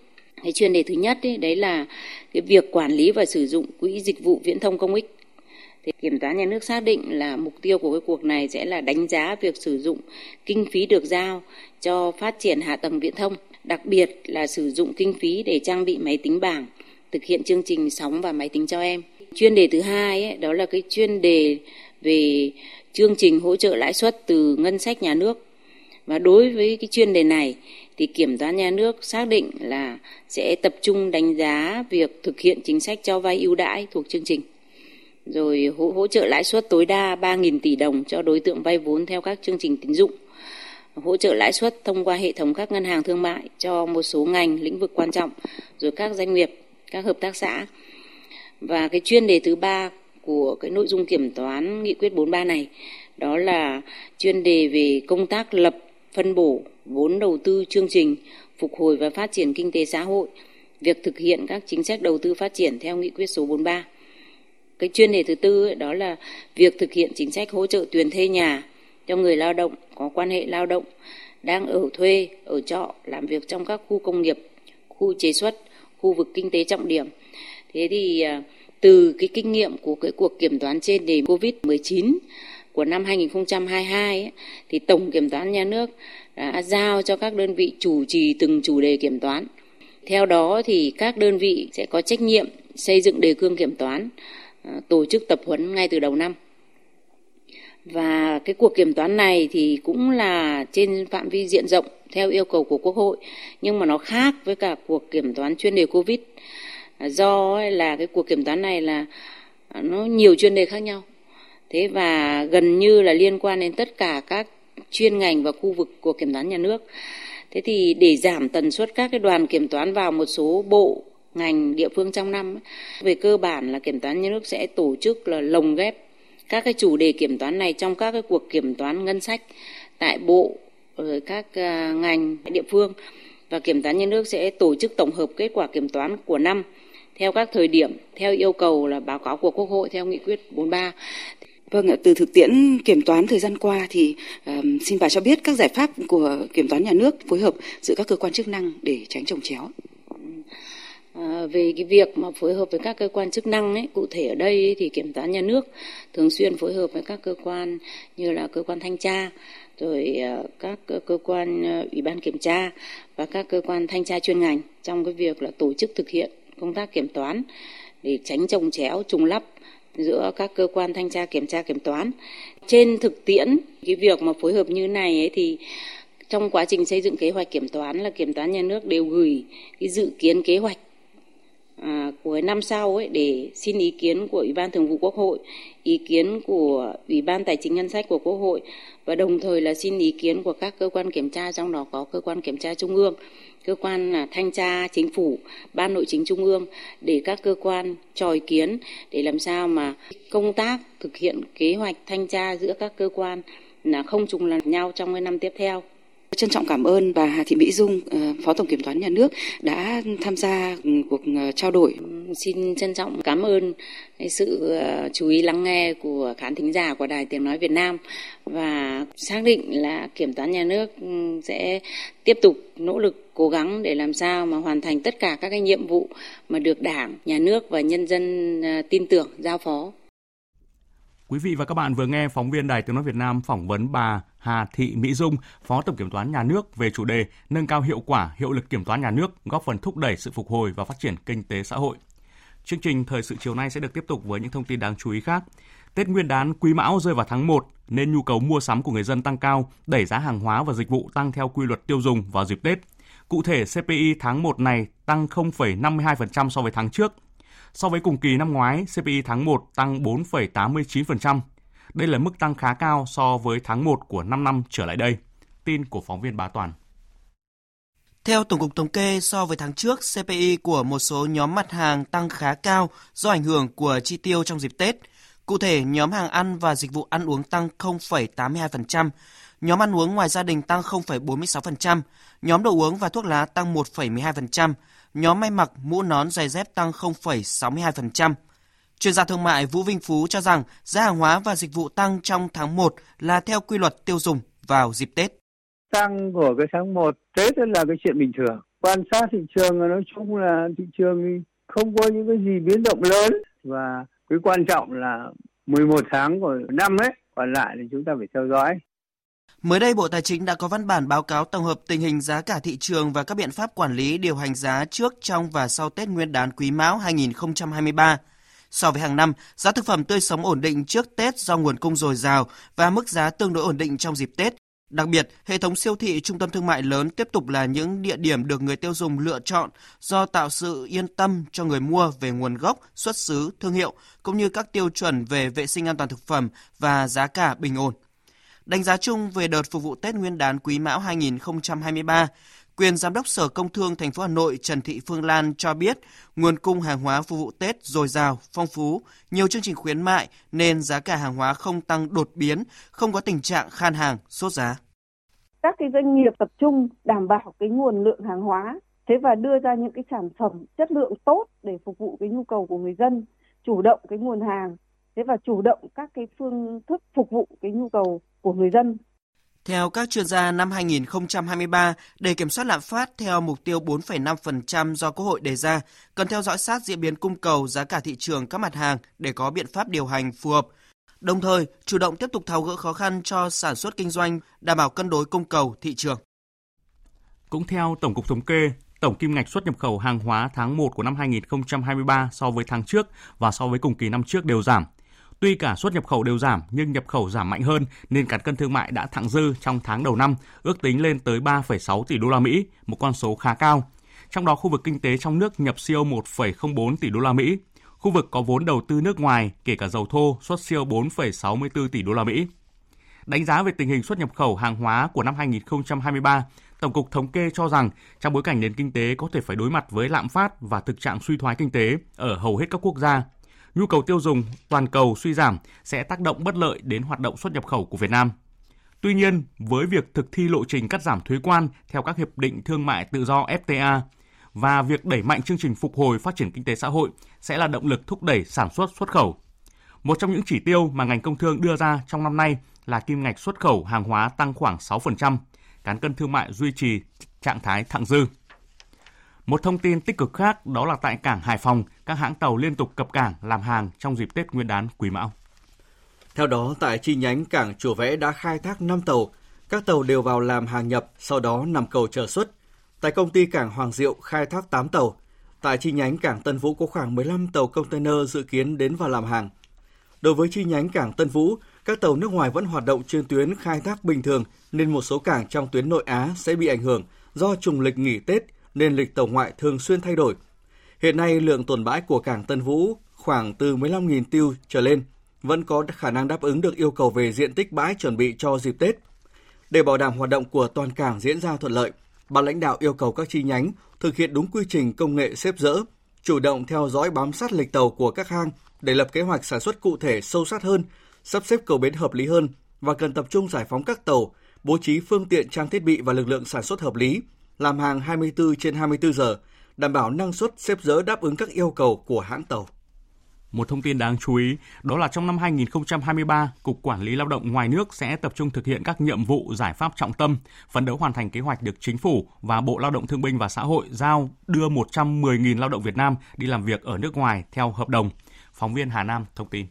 Cái chuyên đề thứ nhất ấy, đấy là cái việc quản lý và sử dụng quỹ dịch vụ viễn thông công ích. Thì kiểm toán nhà nước xác định là mục tiêu của cái cuộc này sẽ là đánh giá việc sử dụng kinh phí được giao cho phát triển hạ tầng viễn thông đặc biệt là sử dụng kinh phí để trang bị máy tính bảng thực hiện chương trình sóng và máy tính cho em. Chuyên đề thứ hai ấy, đó là cái chuyên đề về chương trình hỗ trợ lãi suất từ ngân sách nhà nước. Và đối với cái chuyên đề này thì kiểm toán nhà nước xác định là sẽ tập trung đánh giá việc thực hiện chính sách cho vay ưu đãi thuộc chương trình. Rồi hỗ, hỗ trợ lãi suất tối đa 3.000 tỷ đồng cho đối tượng vay vốn theo các chương trình tín dụng. Hỗ trợ lãi suất thông qua hệ thống các ngân hàng thương mại cho một số ngành lĩnh vực quan trọng rồi các doanh nghiệp các hợp tác xã. Và cái chuyên đề thứ ba của cái nội dung kiểm toán nghị quyết 43 này đó là chuyên đề về công tác lập phân bổ vốn đầu tư chương trình phục hồi và phát triển kinh tế xã hội việc thực hiện các chính sách đầu tư phát triển theo nghị quyết số 43 cái chuyên đề thứ tư ấy, đó là việc thực hiện chính sách hỗ trợ tiền thuê nhà cho người lao động có quan hệ lao động đang ở thuê, ở trọ, làm việc trong các khu công nghiệp, khu chế xuất, khu vực kinh tế trọng điểm. Thế thì à, từ cái kinh nghiệm của cái cuộc kiểm toán trên đề COVID-19 của năm 2022 ấy, thì Tổng Kiểm toán Nhà nước đã giao cho các đơn vị chủ trì từng chủ đề kiểm toán. Theo đó thì các đơn vị sẽ có trách nhiệm xây dựng đề cương kiểm toán, à, tổ chức tập huấn ngay từ đầu năm và cái cuộc kiểm toán này thì cũng là trên phạm vi diện rộng theo yêu cầu của quốc hội, nhưng mà nó khác với cả cuộc kiểm toán chuyên đề covid. À, do là cái cuộc kiểm toán này là à, nó nhiều chuyên đề khác nhau. Thế và gần như là liên quan đến tất cả các chuyên ngành và khu vực của kiểm toán nhà nước. Thế thì để giảm tần suất các cái đoàn kiểm toán vào một số bộ ngành địa phương trong năm về cơ bản là kiểm toán nhà nước sẽ tổ chức là lồng ghép các cái chủ đề kiểm toán này trong các cái cuộc kiểm toán ngân sách tại bộ rồi các à, ngành địa phương và kiểm toán nhà nước sẽ tổ chức tổng hợp kết quả kiểm toán của năm theo các thời điểm theo yêu cầu là báo cáo của Quốc hội theo nghị quyết 43. Vâng từ thực tiễn kiểm toán thời gian qua thì uh, xin bà cho biết các giải pháp của kiểm toán nhà nước phối hợp giữa các cơ quan chức năng để tránh trồng chéo. Ờ, về cái việc mà phối hợp với các cơ quan chức năng ấy, cụ thể ở đây ấy, thì kiểm toán nhà nước thường xuyên phối hợp với các cơ quan như là cơ quan thanh tra rồi ờ, các cơ quan ờ, ủy ban kiểm tra và các cơ quan thanh tra chuyên ngành trong cái việc là tổ chức thực hiện công tác kiểm toán để tránh trồng chéo trùng lắp giữa các cơ quan thanh tra kiểm tra kiểm toán. Trên thực tiễn cái việc mà phối hợp như này ấy thì trong quá trình xây dựng kế hoạch kiểm toán là kiểm toán nhà nước đều gửi cái dự kiến kế hoạch à, của năm sau ấy để xin ý kiến của Ủy ban Thường vụ Quốc hội, ý kiến của Ủy ban Tài chính Ngân sách của Quốc hội và đồng thời là xin ý kiến của các cơ quan kiểm tra trong đó có cơ quan kiểm tra trung ương, cơ quan là thanh tra chính phủ, ban nội chính trung ương để các cơ quan cho ý kiến để làm sao mà công tác thực hiện kế hoạch thanh tra giữa các cơ quan là không trùng lặp nhau trong cái năm tiếp theo. Trân trọng cảm ơn bà Hà Thị Mỹ Dung, ờ, Phó Tổng Kiểm toán Nhà nước đã tham gia ừ, cuộc ờ, trao đổi. Ừ, xin trân trọng cảm ơn sự ờ, chú ý lắng nghe của khán thính giả của Đài Tiếng Nói Việt Nam và xác định là Kiểm toán Nhà nước ừ, sẽ tiếp tục nỗ lực cố gắng để làm sao mà hoàn thành tất cả các cái nhiệm vụ mà được Đảng, Nhà nước và nhân dân tin tưởng giao phó. Quý vị và các bạn vừa nghe phóng viên Đài Tiếng Nói Việt Nam phỏng vấn bà Hà Thị Mỹ Dung, Phó Tổng Kiểm toán Nhà nước về chủ đề nâng cao hiệu quả, hiệu lực kiểm toán nhà nước, góp phần thúc đẩy sự phục hồi và phát triển kinh tế xã hội. Chương trình thời sự chiều nay sẽ được tiếp tục với những thông tin đáng chú ý khác. Tết Nguyên đán Quý Mão rơi vào tháng 1 nên nhu cầu mua sắm của người dân tăng cao, đẩy giá hàng hóa và dịch vụ tăng theo quy luật tiêu dùng vào dịp Tết. Cụ thể, CPI tháng 1 này tăng 0,52% so với tháng trước – So với cùng kỳ năm ngoái, CPI tháng 1 tăng 4,89%. Đây là mức tăng khá cao so với tháng 1 của 5 năm trở lại đây. Tin của phóng viên Bá Toàn. Theo Tổng cục Thống kê, so với tháng trước, CPI của một số nhóm mặt hàng tăng khá cao do ảnh hưởng của chi tiêu trong dịp Tết. Cụ thể, nhóm hàng ăn và dịch vụ ăn uống tăng 0,82%, nhóm ăn uống ngoài gia đình tăng 0,46%, nhóm đồ uống và thuốc lá tăng 1,12%, nhóm may mặc, mũ nón, giày dép tăng 0,62%. Chuyên gia thương mại Vũ Vinh Phú cho rằng giá hàng hóa và dịch vụ tăng trong tháng 1 là theo quy luật tiêu dùng vào dịp Tết. Tăng của cái tháng 1 Tết là cái chuyện bình thường. Quan sát thị trường nói chung là thị trường không có những cái gì biến động lớn và cái quan trọng là 11 tháng của năm ấy còn lại thì chúng ta phải theo dõi Mới đây, Bộ Tài chính đã có văn bản báo cáo tổng hợp tình hình giá cả thị trường và các biện pháp quản lý điều hành giá trước, trong và sau Tết Nguyên đán Quý Mão 2023. So với hàng năm, giá thực phẩm tươi sống ổn định trước Tết do nguồn cung dồi dào và mức giá tương đối ổn định trong dịp Tết. Đặc biệt, hệ thống siêu thị trung tâm thương mại lớn tiếp tục là những địa điểm được người tiêu dùng lựa chọn do tạo sự yên tâm cho người mua về nguồn gốc, xuất xứ, thương hiệu cũng như các tiêu chuẩn về vệ sinh an toàn thực phẩm và giá cả bình ổn. Đánh giá chung về đợt phục vụ Tết Nguyên đán Quý Mão 2023, quyền giám đốc Sở Công Thương thành phố Hà Nội Trần Thị Phương Lan cho biết, nguồn cung hàng hóa phục vụ Tết dồi dào, phong phú, nhiều chương trình khuyến mại nên giá cả hàng hóa không tăng đột biến, không có tình trạng khan hàng, sốt giá. Các cái doanh nghiệp tập trung đảm bảo cái nguồn lượng hàng hóa, thế và đưa ra những cái sản phẩm chất lượng tốt để phục vụ cái nhu cầu của người dân, chủ động cái nguồn hàng, thế và chủ động các cái phương thức phục vụ cái nhu cầu của người dân. Theo các chuyên gia, năm 2023, để kiểm soát lạm phát theo mục tiêu 4,5% do Quốc hội đề ra, cần theo dõi sát diễn biến cung cầu giá cả thị trường các mặt hàng để có biện pháp điều hành phù hợp. Đồng thời, chủ động tiếp tục tháo gỡ khó khăn cho sản xuất kinh doanh, đảm bảo cân đối cung cầu thị trường. Cũng theo Tổng cục Thống kê, tổng kim ngạch xuất nhập khẩu hàng hóa tháng 1 của năm 2023 so với tháng trước và so với cùng kỳ năm trước đều giảm. Tuy cả xuất nhập khẩu đều giảm nhưng nhập khẩu giảm mạnh hơn nên cán cân thương mại đã thặng dư trong tháng đầu năm, ước tính lên tới 3,6 tỷ đô la Mỹ, một con số khá cao. Trong đó khu vực kinh tế trong nước nhập siêu 1,04 tỷ đô la Mỹ. Khu vực có vốn đầu tư nước ngoài, kể cả dầu thô, xuất siêu 4,64 tỷ đô la Mỹ. Đánh giá về tình hình xuất nhập khẩu hàng hóa của năm 2023, Tổng cục Thống kê cho rằng trong bối cảnh nền kinh tế có thể phải đối mặt với lạm phát và thực trạng suy thoái kinh tế ở hầu hết các quốc gia, nhu cầu tiêu dùng toàn cầu suy giảm sẽ tác động bất lợi đến hoạt động xuất nhập khẩu của Việt Nam. Tuy nhiên, với việc thực thi lộ trình cắt giảm thuế quan theo các hiệp định thương mại tự do FTA và việc đẩy mạnh chương trình phục hồi phát triển kinh tế xã hội sẽ là động lực thúc đẩy sản xuất xuất khẩu. Một trong những chỉ tiêu mà ngành công thương đưa ra trong năm nay là kim ngạch xuất khẩu hàng hóa tăng khoảng 6%, cán cân thương mại duy trì trạng thái thặng dư. Một thông tin tích cực khác đó là tại cảng Hải Phòng, các hãng tàu liên tục cập cảng làm hàng trong dịp Tết Nguyên đán Quý Mão. Theo đó, tại chi nhánh cảng Chùa Vẽ đã khai thác 5 tàu. Các tàu đều vào làm hàng nhập, sau đó nằm cầu chờ xuất. Tại công ty cảng Hoàng Diệu khai thác 8 tàu. Tại chi nhánh cảng Tân Vũ có khoảng 15 tàu container dự kiến đến và làm hàng. Đối với chi nhánh cảng Tân Vũ, các tàu nước ngoài vẫn hoạt động trên tuyến khai thác bình thường nên một số cảng trong tuyến nội Á sẽ bị ảnh hưởng do trùng lịch nghỉ Tết nên lịch tàu ngoại thường xuyên thay đổi. Hiện nay, lượng tồn bãi của cảng Tân Vũ khoảng từ 15.000 tiêu trở lên, vẫn có khả năng đáp ứng được yêu cầu về diện tích bãi chuẩn bị cho dịp Tết. Để bảo đảm hoạt động của toàn cảng diễn ra thuận lợi, ban lãnh đạo yêu cầu các chi nhánh thực hiện đúng quy trình công nghệ xếp dỡ, chủ động theo dõi bám sát lịch tàu của các hang để lập kế hoạch sản xuất cụ thể sâu sát hơn, sắp xếp cầu bến hợp lý hơn và cần tập trung giải phóng các tàu, bố trí phương tiện trang thiết bị và lực lượng sản xuất hợp lý, làm hàng 24 trên 24 giờ, đảm bảo năng suất xếp dỡ đáp ứng các yêu cầu của hãng tàu. Một thông tin đáng chú ý đó là trong năm 2023, Cục Quản lý Lao động ngoài nước sẽ tập trung thực hiện các nhiệm vụ giải pháp trọng tâm, phấn đấu hoàn thành kế hoạch được Chính phủ và Bộ Lao động Thương binh và Xã hội giao đưa 110.000 lao động Việt Nam đi làm việc ở nước ngoài theo hợp đồng. Phóng viên Hà Nam thông tin.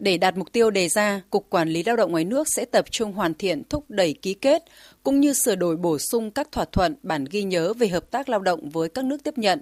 Để đạt mục tiêu đề ra, Cục Quản lý Lao động ngoài nước sẽ tập trung hoàn thiện thúc đẩy ký kết, cũng như sửa đổi bổ sung các thỏa thuận bản ghi nhớ về hợp tác lao động với các nước tiếp nhận,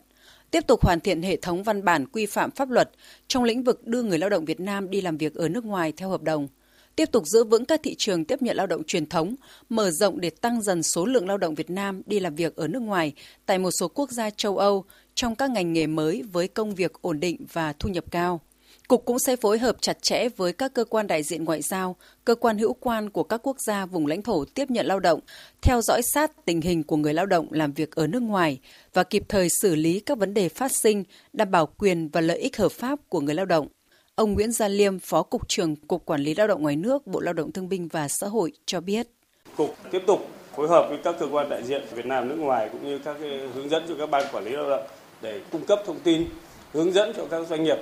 tiếp tục hoàn thiện hệ thống văn bản quy phạm pháp luật trong lĩnh vực đưa người lao động Việt Nam đi làm việc ở nước ngoài theo hợp đồng, tiếp tục giữ vững các thị trường tiếp nhận lao động truyền thống, mở rộng để tăng dần số lượng lao động Việt Nam đi làm việc ở nước ngoài tại một số quốc gia châu Âu trong các ngành nghề mới với công việc ổn định và thu nhập cao. Cục cũng sẽ phối hợp chặt chẽ với các cơ quan đại diện ngoại giao, cơ quan hữu quan của các quốc gia vùng lãnh thổ tiếp nhận lao động, theo dõi sát tình hình của người lao động làm việc ở nước ngoài và kịp thời xử lý các vấn đề phát sinh, đảm bảo quyền và lợi ích hợp pháp của người lao động. Ông Nguyễn Gia Liêm, Phó Cục trưởng Cục Quản lý Lao động ngoài nước, Bộ Lao động Thương binh và Xã hội cho biết. Cục tiếp tục phối hợp với các cơ quan đại diện Việt Nam nước ngoài cũng như các hướng dẫn cho các ban quản lý lao động để cung cấp thông tin, hướng dẫn cho các doanh nghiệp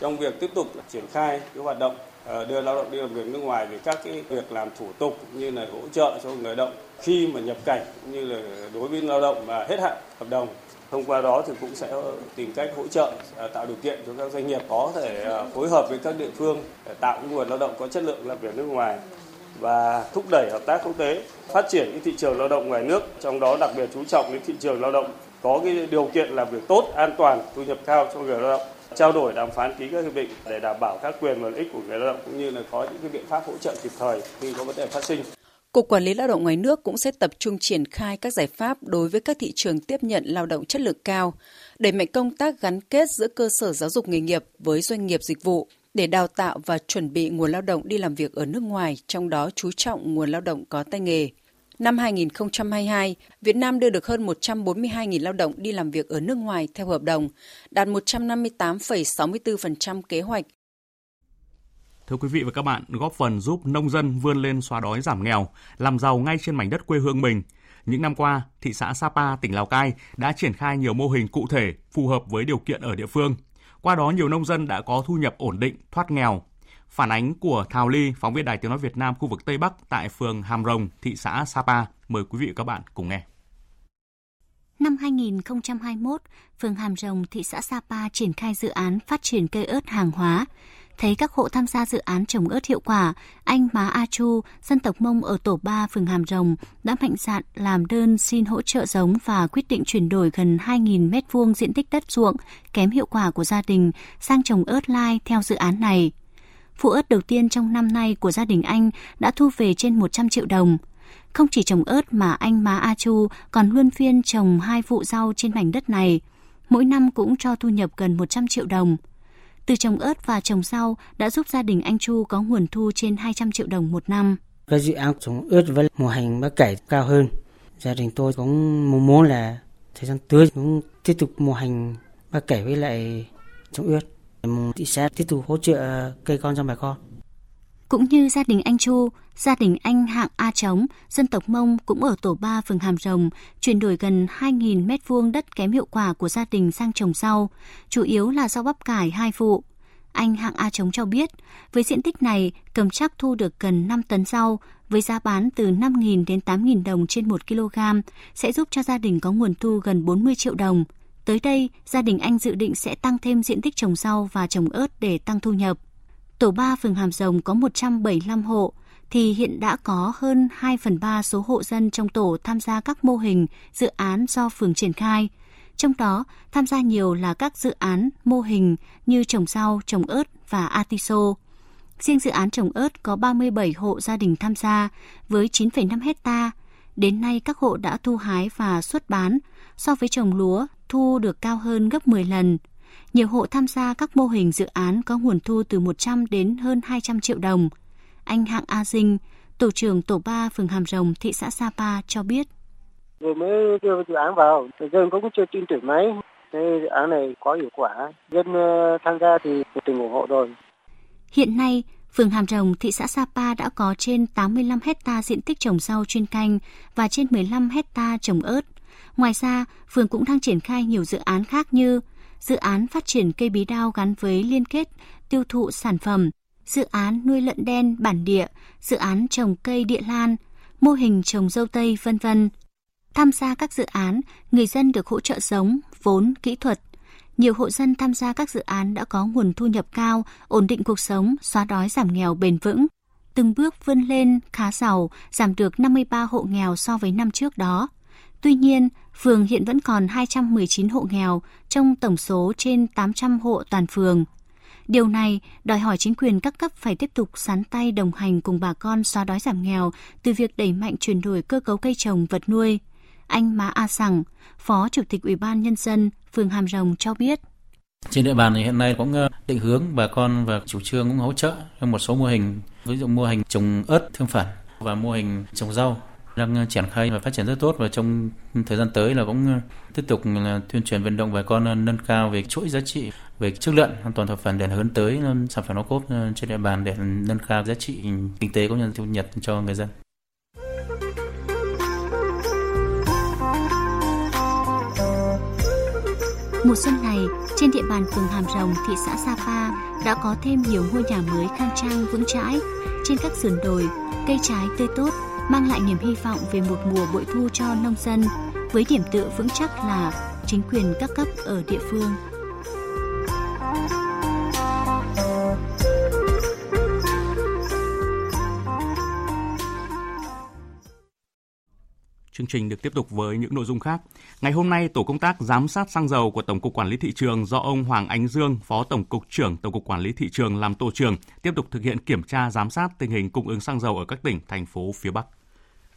trong việc tiếp tục triển khai cái hoạt động ờ, đưa lao động đi làm việc nước ngoài về các cái việc làm thủ tục như là hỗ trợ cho người lao động khi mà nhập cảnh cũng như là đối với lao động mà hết hạn hợp đồng, thông qua đó thì cũng sẽ tìm cách hỗ trợ ờ, tạo điều kiện cho các doanh nghiệp có thể ờ, phối hợp với các địa phương để tạo nguồn lao động có chất lượng làm việc nước ngoài và thúc đẩy hợp tác quốc tế, phát triển cái thị trường lao động ngoài nước. Trong đó đặc biệt chú trọng đến thị trường lao động, có cái điều kiện làm việc tốt, an toàn, thu nhập cao cho người lao động trao đổi đàm phán ký các hiệp định để đảm bảo các quyền và lợi ích của người lao động cũng như là có những cái biện pháp hỗ trợ kịp thời khi có vấn đề phát sinh. Cục Quản lý Lao động ngoài nước cũng sẽ tập trung triển khai các giải pháp đối với các thị trường tiếp nhận lao động chất lượng cao, đẩy mạnh công tác gắn kết giữa cơ sở giáo dục nghề nghiệp với doanh nghiệp dịch vụ để đào tạo và chuẩn bị nguồn lao động đi làm việc ở nước ngoài, trong đó chú trọng nguồn lao động có tay nghề. Năm 2022, Việt Nam đưa được hơn 142.000 lao động đi làm việc ở nước ngoài theo hợp đồng, đạt 158,64% kế hoạch. Thưa quý vị và các bạn, góp phần giúp nông dân vươn lên xóa đói giảm nghèo, làm giàu ngay trên mảnh đất quê hương mình. Những năm qua, thị xã Sapa, tỉnh Lào Cai đã triển khai nhiều mô hình cụ thể phù hợp với điều kiện ở địa phương. Qua đó nhiều nông dân đã có thu nhập ổn định, thoát nghèo, Phản ánh của Thào Ly, phóng viên Đài Tiếng Nói Việt Nam khu vực Tây Bắc tại phường Hàm Rồng, thị xã Sapa. Mời quý vị và các bạn cùng nghe. Năm 2021, phường Hàm Rồng, thị xã Sapa triển khai dự án phát triển cây ớt hàng hóa. Thấy các hộ tham gia dự án trồng ớt hiệu quả, anh Má A Chu, dân tộc Mông ở tổ 3 phường Hàm Rồng đã mạnh dạn làm đơn xin hỗ trợ giống và quyết định chuyển đổi gần 2.000 m2 diện tích đất ruộng kém hiệu quả của gia đình sang trồng ớt lai theo dự án này. Vụ ớt đầu tiên trong năm nay của gia đình anh đã thu về trên 100 triệu đồng. Không chỉ trồng ớt mà anh Má A Chu còn luôn phiên trồng hai vụ rau trên mảnh đất này. Mỗi năm cũng cho thu nhập gần 100 triệu đồng. Từ trồng ớt và trồng rau đã giúp gia đình anh Chu có nguồn thu trên 200 triệu đồng một năm. Các dự án trồng ớt với mùa hành bắp cải cao hơn. Gia đình tôi cũng mong muốn là thời gian tới cũng tiếp tục mùa hành bắp cải với lại trồng ớt thị sẽ tiếp tục hỗ trợ cây con cho bà con. Cũng như gia đình anh Chu, gia đình anh Hạng A Trống, dân tộc Mông cũng ở tổ 3 phường Hàm Rồng, chuyển đổi gần 2.000 mét vuông đất kém hiệu quả của gia đình sang trồng rau, chủ yếu là rau bắp cải hai vụ. Anh Hạng A Trống cho biết, với diện tích này, cầm chắc thu được gần 5 tấn rau, với giá bán từ 5.000 đến 8.000 đồng trên 1 kg, sẽ giúp cho gia đình có nguồn thu gần 40 triệu đồng – Tới đây, gia đình anh dự định sẽ tăng thêm diện tích trồng rau và trồng ớt để tăng thu nhập. Tổ 3 phường Hàm Rồng có 175 hộ, thì hiện đã có hơn 2 phần 3 số hộ dân trong tổ tham gia các mô hình, dự án do phường triển khai. Trong đó, tham gia nhiều là các dự án, mô hình như trồng rau, trồng ớt và atiso. Riêng dự án trồng ớt có 37 hộ gia đình tham gia với 9,5 hecta. Đến nay các hộ đã thu hái và xuất bán, so với trồng lúa thu được cao hơn gấp 10 lần. Nhiều hộ tham gia các mô hình dự án có nguồn thu từ 100 đến hơn 200 triệu đồng. Anh Hạng A Dinh, tổ trưởng tổ 3 phường Hàm Rồng, thị xã Sapa cho biết. Vừa mới đưa dự án vào, dân cũng chưa tin tưởng mấy. Cái dự án này có hiệu quả, dân ờ, tham gia thì tình ủng hộ rồi. Hiện nay, Phường Hàm Rồng, thị xã Sapa đã có trên 85 hecta diện tích trồng rau chuyên canh và trên 15 hecta trồng ớt. Ngoài ra, phường cũng đang triển khai nhiều dự án khác như dự án phát triển cây bí đao gắn với liên kết tiêu thụ sản phẩm, dự án nuôi lợn đen bản địa, dự án trồng cây địa lan, mô hình trồng dâu tây, vân vân. Tham gia các dự án, người dân được hỗ trợ giống, vốn, kỹ thuật. Nhiều hộ dân tham gia các dự án đã có nguồn thu nhập cao, ổn định cuộc sống, xóa đói giảm nghèo bền vững. Từng bước vươn lên khá giàu, giảm được 53 hộ nghèo so với năm trước đó. Tuy nhiên, phường hiện vẫn còn 219 hộ nghèo trong tổng số trên 800 hộ toàn phường. Điều này đòi hỏi chính quyền các cấp phải tiếp tục sán tay đồng hành cùng bà con xóa đói giảm nghèo từ việc đẩy mạnh chuyển đổi cơ cấu cây trồng vật nuôi. Anh Má A Sằng, Phó Chủ tịch Ủy ban Nhân dân phường Hàm Rồng cho biết. Trên địa bàn thì hiện nay cũng ờ, định hướng bà con và chủ trương cũng hỗ trợ trong một số mô hình, ví dụ mô hình trồng ớt thương phẩm và mô hình trồng rau đang ờ, triển khai và phát triển rất tốt và trong thời gian tới là cũng ờ, tiếp tục là tuyên truyền vận động bà con nâng cao về chuỗi giá trị về chất lượng an toàn thực phẩm để hướng tới sản phẩm ô cốp trên địa bàn để nâng cao giá trị kinh tế cũng như thu nhập cho người dân. Mùa xuân này, trên địa bàn phường Hàm Rồng, thị xã Sapa đã có thêm nhiều ngôi nhà mới khang trang vững chãi. Trên các sườn đồi, cây trái tươi tốt mang lại niềm hy vọng về một mùa bội thu cho nông dân với điểm tựa vững chắc là chính quyền các cấp ở địa phương. Chương trình được tiếp tục với những nội dung khác. Ngày hôm nay, tổ công tác giám sát xăng dầu của Tổng cục Quản lý thị trường do ông Hoàng Ánh Dương, Phó Tổng cục trưởng Tổng cục Quản lý thị trường làm tổ trưởng, tiếp tục thực hiện kiểm tra giám sát tình hình cung ứng xăng dầu ở các tỉnh thành phố phía Bắc.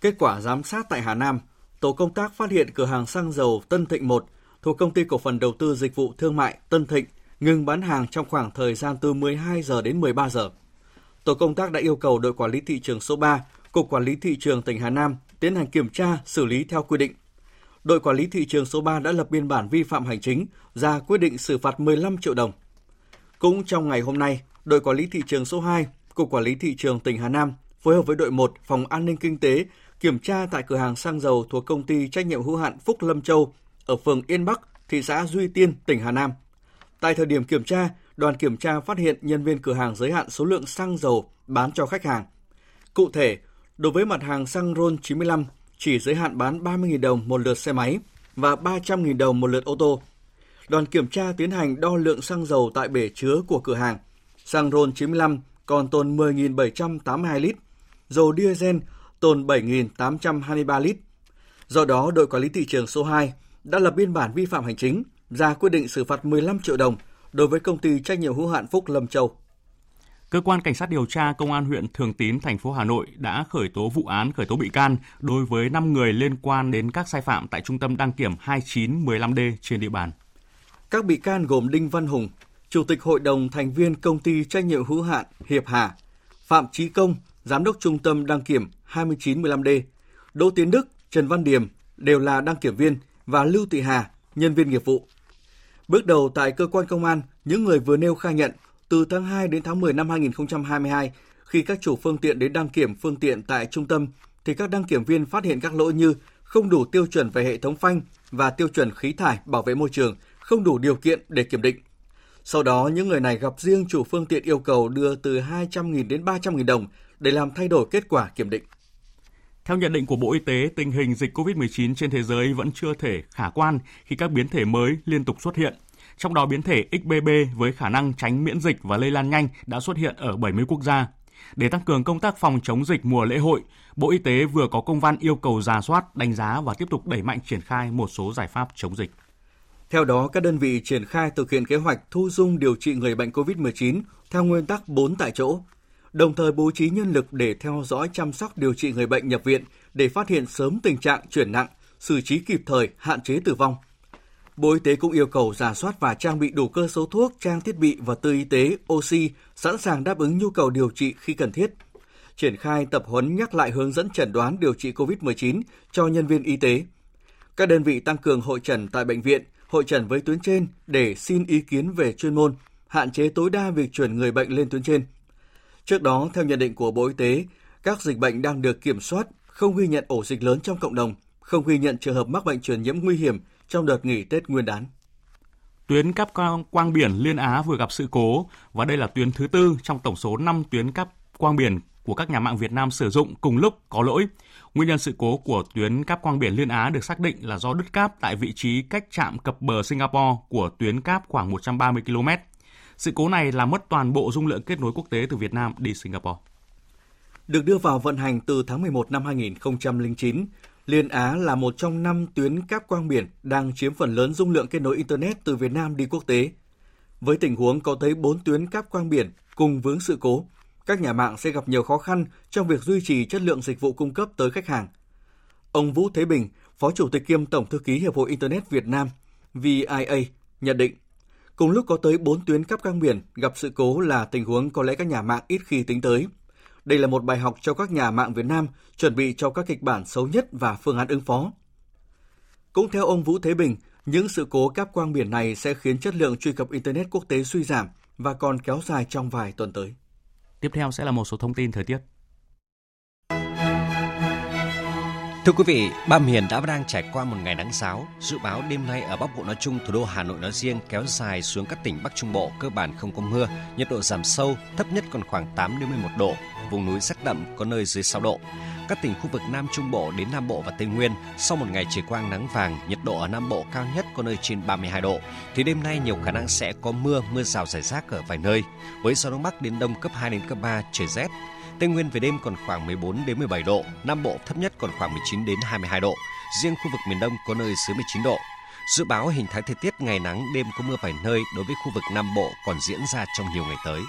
Kết quả giám sát tại Hà Nam, tổ công tác phát hiện cửa hàng xăng dầu Tân Thịnh 1 thuộc công ty cổ phần đầu tư dịch vụ thương mại Tân Thịnh ngừng bán hàng trong khoảng thời gian từ 12 giờ đến 13 giờ. Tổ công tác đã yêu cầu đội quản lý thị trường số 3, Cục Quản lý thị trường tỉnh Hà Nam tiến hành kiểm tra, xử lý theo quy định. Đội quản lý thị trường số 3 đã lập biên bản vi phạm hành chính, ra quyết định xử phạt 15 triệu đồng. Cũng trong ngày hôm nay, đội quản lý thị trường số 2, Cục Quản lý thị trường tỉnh Hà Nam phối hợp với đội 1 Phòng An ninh Kinh tế kiểm tra tại cửa hàng xăng dầu thuộc công ty trách nhiệm hữu hạn Phúc Lâm Châu ở phường Yên Bắc, thị xã Duy Tiên, tỉnh Hà Nam. Tại thời điểm kiểm tra, đoàn kiểm tra phát hiện nhân viên cửa hàng giới hạn số lượng xăng dầu bán cho khách hàng. Cụ thể, đối với mặt hàng xăng RON 95 chỉ giới hạn bán 30.000 đồng một lượt xe máy và 300.000 đồng một lượt ô tô. Đoàn kiểm tra tiến hành đo lượng xăng dầu tại bể chứa của cửa hàng. Xăng RON 95 còn tồn 10.782 lít, dầu diesel tồn 7.823 lít. Do đó, đội quản lý thị trường số 2 đã lập biên bản vi phạm hành chính, ra quyết định xử phạt 15 triệu đồng đối với công ty trách nhiệm hữu hạn Phúc Lâm Châu. Cơ quan cảnh sát điều tra Công an huyện Thường Tín, thành phố Hà Nội đã khởi tố vụ án khởi tố bị can đối với 5 người liên quan đến các sai phạm tại trung tâm đăng kiểm 2915D trên địa bàn. Các bị can gồm Đinh Văn Hùng, Chủ tịch Hội đồng thành viên công ty trách nhiệm hữu hạn Hiệp Hà, Phạm Chí Công, Giám đốc Trung tâm đăng kiểm 2915D, Đỗ Tiến Đức, Trần Văn Điềm đều là đăng kiểm viên và Lưu Thị Hà, nhân viên nghiệp vụ. Bước đầu tại cơ quan công an, những người vừa nêu khai nhận từ tháng 2 đến tháng 10 năm 2022, khi các chủ phương tiện đến đăng kiểm phương tiện tại trung tâm, thì các đăng kiểm viên phát hiện các lỗi như không đủ tiêu chuẩn về hệ thống phanh và tiêu chuẩn khí thải bảo vệ môi trường, không đủ điều kiện để kiểm định. Sau đó, những người này gặp riêng chủ phương tiện yêu cầu đưa từ 200.000 đến 300.000 đồng để làm thay đổi kết quả kiểm định. Theo nhận định của Bộ Y tế, tình hình dịch COVID-19 trên thế giới vẫn chưa thể khả quan khi các biến thể mới liên tục xuất hiện. Trong đó biến thể XBB với khả năng tránh miễn dịch và lây lan nhanh đã xuất hiện ở 70 quốc gia. Để tăng cường công tác phòng chống dịch mùa lễ hội, Bộ Y tế vừa có công văn yêu cầu giả soát, đánh giá và tiếp tục đẩy mạnh triển khai một số giải pháp chống dịch. Theo đó, các đơn vị triển khai thực hiện kế hoạch thu dung điều trị người bệnh COVID-19 theo nguyên tắc 4 tại chỗ, đồng thời bố trí nhân lực để theo dõi chăm sóc điều trị người bệnh nhập viện để phát hiện sớm tình trạng chuyển nặng, xử trí kịp thời, hạn chế tử vong. Bộ Y tế cũng yêu cầu giả soát và trang bị đủ cơ số thuốc, trang thiết bị và tư y tế, oxy sẵn sàng đáp ứng nhu cầu điều trị khi cần thiết. Triển khai tập huấn nhắc lại hướng dẫn chẩn đoán điều trị COVID-19 cho nhân viên y tế. Các đơn vị tăng cường hội trần tại bệnh viện, hội trần với tuyến trên để xin ý kiến về chuyên môn, hạn chế tối đa việc chuyển người bệnh lên tuyến trên. Trước đó, theo nhận định của Bộ Y tế, các dịch bệnh đang được kiểm soát, không ghi nhận ổ dịch lớn trong cộng đồng, không ghi nhận trường hợp mắc bệnh truyền nhiễm nguy hiểm trong đợt nghỉ Tết Nguyên đán. Tuyến cáp quang, quang biển Liên Á vừa gặp sự cố và đây là tuyến thứ tư trong tổng số 5 tuyến cáp quang biển của các nhà mạng Việt Nam sử dụng cùng lúc có lỗi. Nguyên nhân sự cố của tuyến cáp quang biển Liên Á được xác định là do đứt cáp tại vị trí cách trạm cập bờ Singapore của tuyến cáp khoảng 130 km. Sự cố này làm mất toàn bộ dung lượng kết nối quốc tế từ Việt Nam đi Singapore. Được đưa vào vận hành từ tháng 11 năm 2009, Liên Á là một trong năm tuyến cáp quang biển đang chiếm phần lớn dung lượng kết nối Internet từ Việt Nam đi quốc tế. Với tình huống có tới 4 tuyến cáp quang biển cùng vướng sự cố, các nhà mạng sẽ gặp nhiều khó khăn trong việc duy trì chất lượng dịch vụ cung cấp tới khách hàng. Ông Vũ Thế Bình, Phó Chủ tịch kiêm Tổng Thư ký Hiệp hội Internet Việt Nam, VIA, nhận định, cùng lúc có tới 4 tuyến cáp quang biển gặp sự cố là tình huống có lẽ các nhà mạng ít khi tính tới – đây là một bài học cho các nhà mạng Việt Nam chuẩn bị cho các kịch bản xấu nhất và phương án ứng phó. Cũng theo ông Vũ Thế Bình, những sự cố cáp quang biển này sẽ khiến chất lượng truy cập Internet quốc tế suy giảm và còn kéo dài trong vài tuần tới. Tiếp theo sẽ là một số thông tin thời tiết. Thưa quý vị, ba miền đã và đang trải qua một ngày nắng giáo. Dự báo đêm nay ở Bắc Bộ nói chung, thủ đô Hà Nội nói riêng kéo dài xuống các tỉnh Bắc Trung Bộ cơ bản không có mưa, nhiệt độ giảm sâu, thấp nhất còn khoảng 8 đến 11 độ, vùng núi rất đậm có nơi dưới 6 độ. Các tỉnh khu vực Nam Trung Bộ đến Nam Bộ và Tây Nguyên sau một ngày trời quang nắng vàng, nhiệt độ ở Nam Bộ cao nhất có nơi trên 32 độ. Thì đêm nay nhiều khả năng sẽ có mưa, mưa rào rải rác ở vài nơi. Với gió đông bắc đến đông cấp 2 đến cấp 3 trời rét. Tây Nguyên về đêm còn khoảng 14 đến 17 độ, Nam Bộ thấp nhất còn khoảng 19 đến 22 độ. Riêng khu vực miền Đông có nơi dưới 19 độ. Dự báo hình thái thời tiết ngày nắng, đêm có mưa vài nơi đối với khu vực Nam Bộ còn diễn ra trong nhiều ngày tới.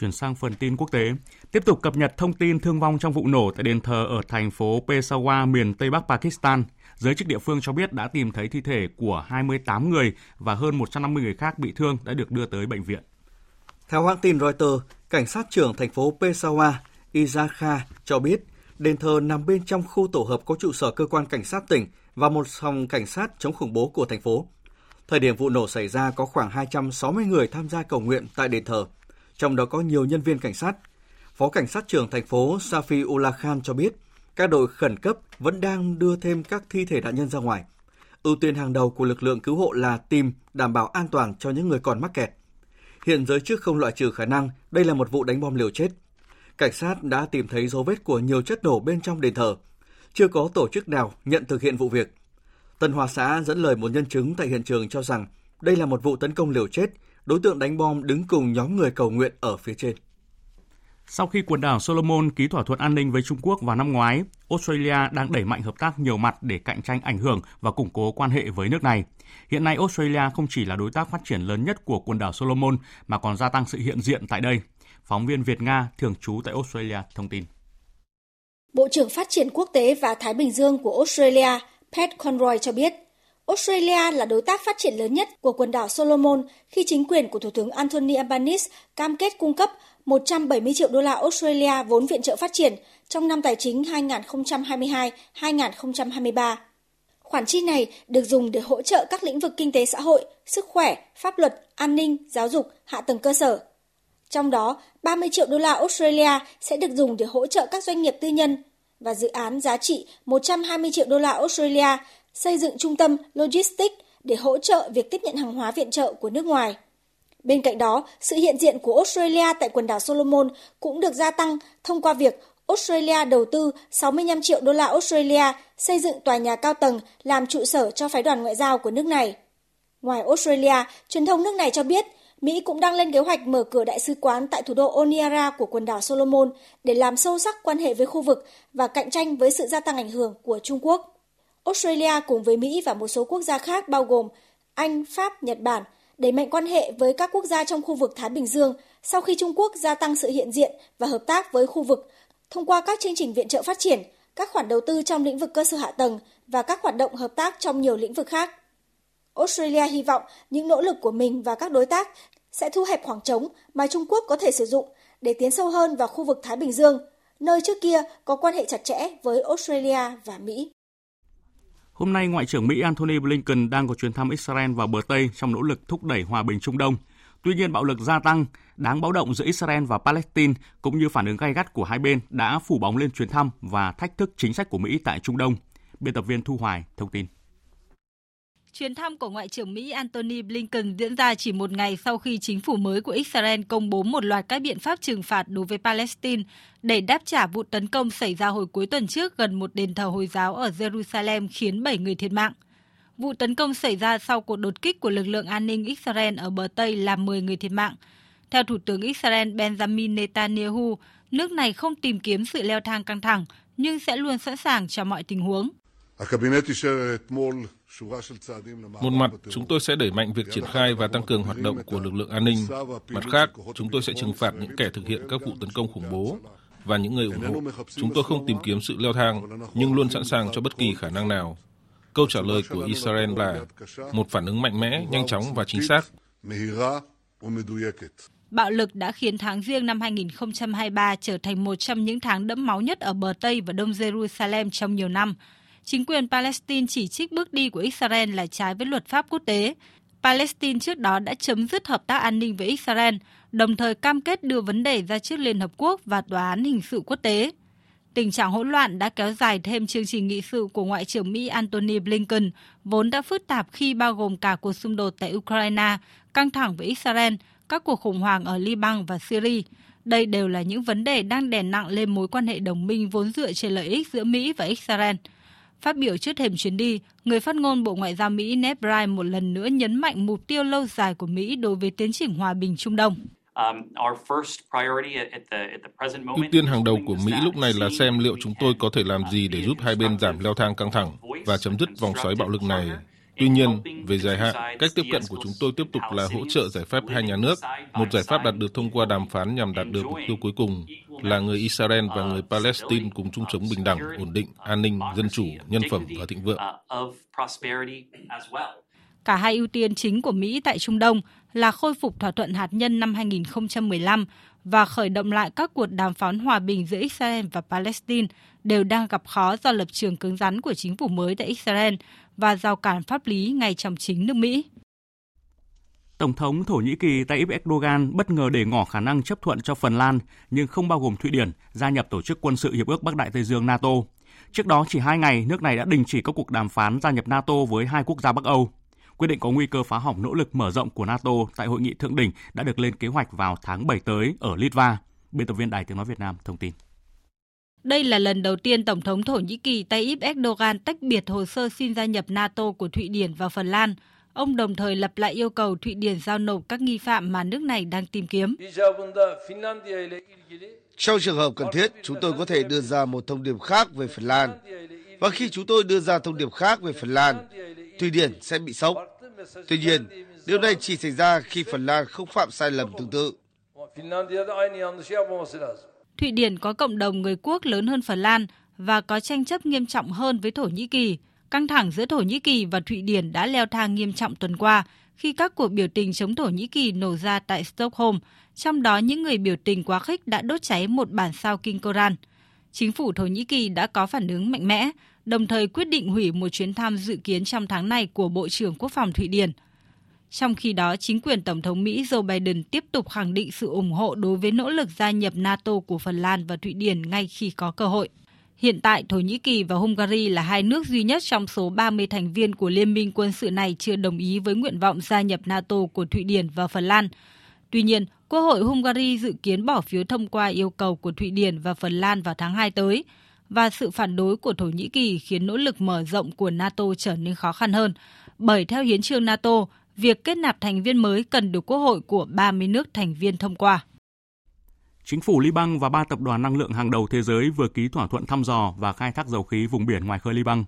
Chuyển sang phần tin quốc tế. Tiếp tục cập nhật thông tin thương vong trong vụ nổ tại đền thờ ở thành phố Peshawar, miền Tây Bắc Pakistan. Giới chức địa phương cho biết đã tìm thấy thi thể của 28 người và hơn 150 người khác bị thương đã được đưa tới bệnh viện. Theo hãng tin Reuters, cảnh sát trưởng thành phố Peshawar, Izakha cho biết đền thờ nằm bên trong khu tổ hợp có trụ sở cơ quan cảnh sát tỉnh và một phòng cảnh sát chống khủng bố của thành phố. Thời điểm vụ nổ xảy ra có khoảng 260 người tham gia cầu nguyện tại đền thờ, trong đó có nhiều nhân viên cảnh sát. Phó cảnh sát trưởng thành phố Safi Ula Khan cho biết, các đội khẩn cấp vẫn đang đưa thêm các thi thể nạn nhân ra ngoài. Ưu tiên hàng đầu của lực lượng cứu hộ là tìm đảm bảo an toàn cho những người còn mắc kẹt. Hiện giới chức không loại trừ khả năng đây là một vụ đánh bom liều chết. Cảnh sát đã tìm thấy dấu vết của nhiều chất nổ bên trong đền thờ. Chưa có tổ chức nào nhận thực hiện vụ việc. Tân Hòa xã dẫn lời một nhân chứng tại hiện trường cho rằng đây là một vụ tấn công liều chết, đối tượng đánh bom đứng cùng nhóm người cầu nguyện ở phía trên. Sau khi quần đảo Solomon ký thỏa thuận an ninh với Trung Quốc vào năm ngoái, Australia đang đẩy mạnh hợp tác nhiều mặt để cạnh tranh ảnh hưởng và củng cố quan hệ với nước này. Hiện nay Australia không chỉ là đối tác phát triển lớn nhất của quần đảo Solomon mà còn gia tăng sự hiện diện tại đây. Phóng viên Việt Nga thường trú tại Australia thông tin. Bộ trưởng Phát triển Quốc tế và Thái Bình Dương của Australia Pat Conroy cho biết, Australia là đối tác phát triển lớn nhất của quần đảo Solomon khi chính quyền của Thủ tướng Anthony Albanese cam kết cung cấp 170 triệu đô la Australia vốn viện trợ phát triển trong năm tài chính 2022-2023. Khoản chi này được dùng để hỗ trợ các lĩnh vực kinh tế xã hội, sức khỏe, pháp luật, an ninh, giáo dục, hạ tầng cơ sở. Trong đó, 30 triệu đô la Australia sẽ được dùng để hỗ trợ các doanh nghiệp tư nhân và dự án giá trị 120 triệu đô la Australia xây dựng trung tâm logistics để hỗ trợ việc tiếp nhận hàng hóa viện trợ của nước ngoài. Bên cạnh đó, sự hiện diện của Australia tại quần đảo Solomon cũng được gia tăng thông qua việc Australia đầu tư 65 triệu đô la Australia xây dựng tòa nhà cao tầng làm trụ sở cho phái đoàn ngoại giao của nước này. Ngoài Australia, truyền thông nước này cho biết Mỹ cũng đang lên kế hoạch mở cửa đại sứ quán tại thủ đô Oniara của quần đảo Solomon để làm sâu sắc quan hệ với khu vực và cạnh tranh với sự gia tăng ảnh hưởng của Trung Quốc. Australia cùng với Mỹ và một số quốc gia khác bao gồm Anh, Pháp, Nhật Bản đẩy mạnh quan hệ với các quốc gia trong khu vực Thái Bình Dương sau khi Trung Quốc gia tăng sự hiện diện và hợp tác với khu vực thông qua các chương trình viện trợ phát triển, các khoản đầu tư trong lĩnh vực cơ sở hạ tầng và các hoạt động hợp tác trong nhiều lĩnh vực khác. Australia hy vọng những nỗ lực của mình và các đối tác sẽ thu hẹp khoảng trống mà Trung Quốc có thể sử dụng để tiến sâu hơn vào khu vực Thái Bình Dương, nơi trước kia có quan hệ chặt chẽ với Australia và Mỹ. Hôm nay, Ngoại trưởng Mỹ Antony Blinken đang có chuyến thăm Israel và bờ Tây trong nỗ lực thúc đẩy hòa bình Trung Đông. Tuy nhiên, bạo lực gia tăng, đáng báo động giữa Israel và Palestine cũng như phản ứng gay gắt của hai bên đã phủ bóng lên chuyến thăm và thách thức chính sách của Mỹ tại Trung Đông. Biên tập viên Thu Hoài thông tin. Chuyến thăm của Ngoại trưởng Mỹ Antony Blinken diễn ra chỉ một ngày sau khi chính phủ mới của Israel công bố một loạt các biện pháp trừng phạt đối với Palestine để đáp trả vụ tấn công xảy ra hồi cuối tuần trước gần một đền thờ Hồi giáo ở Jerusalem khiến 7 người thiệt mạng. Vụ tấn công xảy ra sau cuộc đột kích của lực lượng an ninh Israel ở bờ Tây làm 10 người thiệt mạng. Theo Thủ tướng Israel Benjamin Netanyahu, nước này không tìm kiếm sự leo thang căng thẳng, nhưng sẽ luôn sẵn sàng cho mọi tình huống. Một mặt, chúng tôi sẽ đẩy mạnh việc triển khai và tăng cường hoạt động của lực lượng an ninh. Mặt khác, chúng tôi sẽ trừng phạt những kẻ thực hiện các vụ tấn công khủng bố và những người ủng hộ. Chúng tôi không tìm kiếm sự leo thang, nhưng luôn sẵn sàng cho bất kỳ khả năng nào. Câu trả lời của Israel là một phản ứng mạnh mẽ, nhanh chóng và chính xác. Bạo lực đã khiến tháng riêng năm 2023 trở thành một trong những tháng đẫm máu nhất ở bờ Tây và Đông Jerusalem trong nhiều năm. Chính quyền Palestine chỉ trích bước đi của Israel là trái với luật pháp quốc tế. Palestine trước đó đã chấm dứt hợp tác an ninh với Israel, đồng thời cam kết đưa vấn đề ra trước Liên Hợp Quốc và Tòa án Hình sự Quốc tế. Tình trạng hỗn loạn đã kéo dài thêm chương trình nghị sự của Ngoại trưởng Mỹ Antony Blinken, vốn đã phức tạp khi bao gồm cả cuộc xung đột tại Ukraine, căng thẳng với Israel, các cuộc khủng hoảng ở Liban và Syria. Đây đều là những vấn đề đang đè nặng lên mối quan hệ đồng minh vốn dựa trên lợi ích giữa Mỹ và Israel. Phát biểu trước thềm chuyến đi, người phát ngôn Bộ Ngoại giao Mỹ Ned Price một lần nữa nhấn mạnh mục tiêu lâu dài của Mỹ đối với tiến trình hòa bình Trung Đông. Um, ưu tiên hàng đầu của Mỹ lúc này là xem liệu chúng tôi có thể làm gì để giúp hai bên giảm leo thang căng thẳng và chấm dứt vòng xoáy bạo lực này. Tuy nhiên, về dài hạn, cách tiếp cận của chúng tôi tiếp tục là hỗ trợ giải pháp hai nhà nước, một giải pháp đạt được thông qua đàm phán nhằm đạt được mục tiêu cuối cùng là người Israel và người Palestine cùng chung sống bình đẳng, ổn định, an ninh, dân chủ, nhân phẩm và thịnh vượng. Cả hai ưu tiên chính của Mỹ tại Trung Đông là khôi phục thỏa thuận hạt nhân năm 2015 và khởi động lại các cuộc đàm phán hòa bình giữa Israel và Palestine đều đang gặp khó do lập trường cứng rắn của chính phủ mới tại Israel và rào cản pháp lý ngay trong chính nước Mỹ. Tổng thống Thổ Nhĩ Kỳ Tayyip Erdogan bất ngờ để ngỏ khả năng chấp thuận cho Phần Lan, nhưng không bao gồm Thụy Điển, gia nhập Tổ chức Quân sự Hiệp ước Bắc Đại Tây Dương NATO. Trước đó chỉ hai ngày, nước này đã đình chỉ các cuộc đàm phán gia nhập NATO với hai quốc gia Bắc Âu. Quyết định có nguy cơ phá hỏng nỗ lực mở rộng của NATO tại hội nghị thượng đỉnh đã được lên kế hoạch vào tháng 7 tới ở Litva. Biên tập viên Đài Tiếng Nói Việt Nam thông tin. Đây là lần đầu tiên Tổng thống Thổ Nhĩ Kỳ Tayyip Erdogan tách biệt hồ sơ xin gia nhập NATO của Thụy Điển và Phần Lan. Ông đồng thời lập lại yêu cầu Thụy Điển giao nộp các nghi phạm mà nước này đang tìm kiếm. Trong trường hợp cần thiết, chúng tôi có thể đưa ra một thông điệp khác về Phần Lan. Và khi chúng tôi đưa ra thông điệp khác về Phần Lan, Thụy Điển sẽ bị sốc. Tuy nhiên, điều này chỉ xảy ra khi Phần Lan không phạm sai lầm tương tự. Thụy Điển có cộng đồng người quốc lớn hơn Phần Lan và có tranh chấp nghiêm trọng hơn với Thổ Nhĩ Kỳ. Căng thẳng giữa Thổ Nhĩ Kỳ và Thụy Điển đã leo thang nghiêm trọng tuần qua khi các cuộc biểu tình chống Thổ Nhĩ Kỳ nổ ra tại Stockholm, trong đó những người biểu tình quá khích đã đốt cháy một bản sao kinh Koran. Chính phủ Thổ Nhĩ Kỳ đã có phản ứng mạnh mẽ, đồng thời quyết định hủy một chuyến thăm dự kiến trong tháng này của Bộ trưởng Quốc phòng Thụy Điển. Trong khi đó, chính quyền Tổng thống Mỹ Joe Biden tiếp tục khẳng định sự ủng hộ đối với nỗ lực gia nhập NATO của Phần Lan và Thụy Điển ngay khi có cơ hội. Hiện tại, Thổ Nhĩ Kỳ và Hungary là hai nước duy nhất trong số 30 thành viên của Liên minh quân sự này chưa đồng ý với nguyện vọng gia nhập NATO của Thụy Điển và Phần Lan. Tuy nhiên, Quốc hội Hungary dự kiến bỏ phiếu thông qua yêu cầu của Thụy Điển và Phần Lan vào tháng 2 tới, và sự phản đối của Thổ Nhĩ Kỳ khiến nỗ lực mở rộng của NATO trở nên khó khăn hơn, bởi theo hiến trương NATO, việc kết nạp thành viên mới cần được Quốc hội của 30 nước thành viên thông qua. Chính phủ Liban và ba tập đoàn năng lượng hàng đầu thế giới vừa ký thỏa thuận thăm dò và khai thác dầu khí vùng biển ngoài khơi Liban.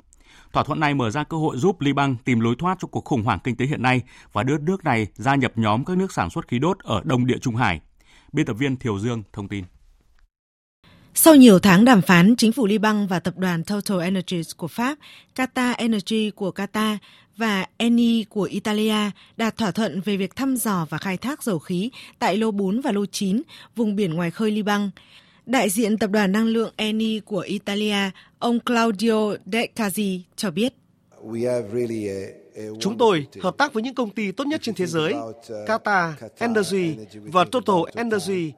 Thỏa thuận này mở ra cơ hội giúp Liban tìm lối thoát cho cuộc khủng hoảng kinh tế hiện nay và đưa nước này gia nhập nhóm các nước sản xuất khí đốt ở Đông Địa Trung Hải. Biên tập viên Thiều Dương thông tin. Sau nhiều tháng đàm phán, chính phủ Liban và tập đoàn Total Energies của Pháp, Qatar Energy của Qatar và Eni của Italia đạt thỏa thuận về việc thăm dò và khai thác dầu khí tại lô 4 và lô 9, vùng biển ngoài khơi Liban. Đại diện tập đoàn năng lượng Eni của Italia, ông Claudio De Casi cho biết. Chúng tôi hợp tác với những công ty tốt nhất trên thế giới, Qatar Energy và Total Energy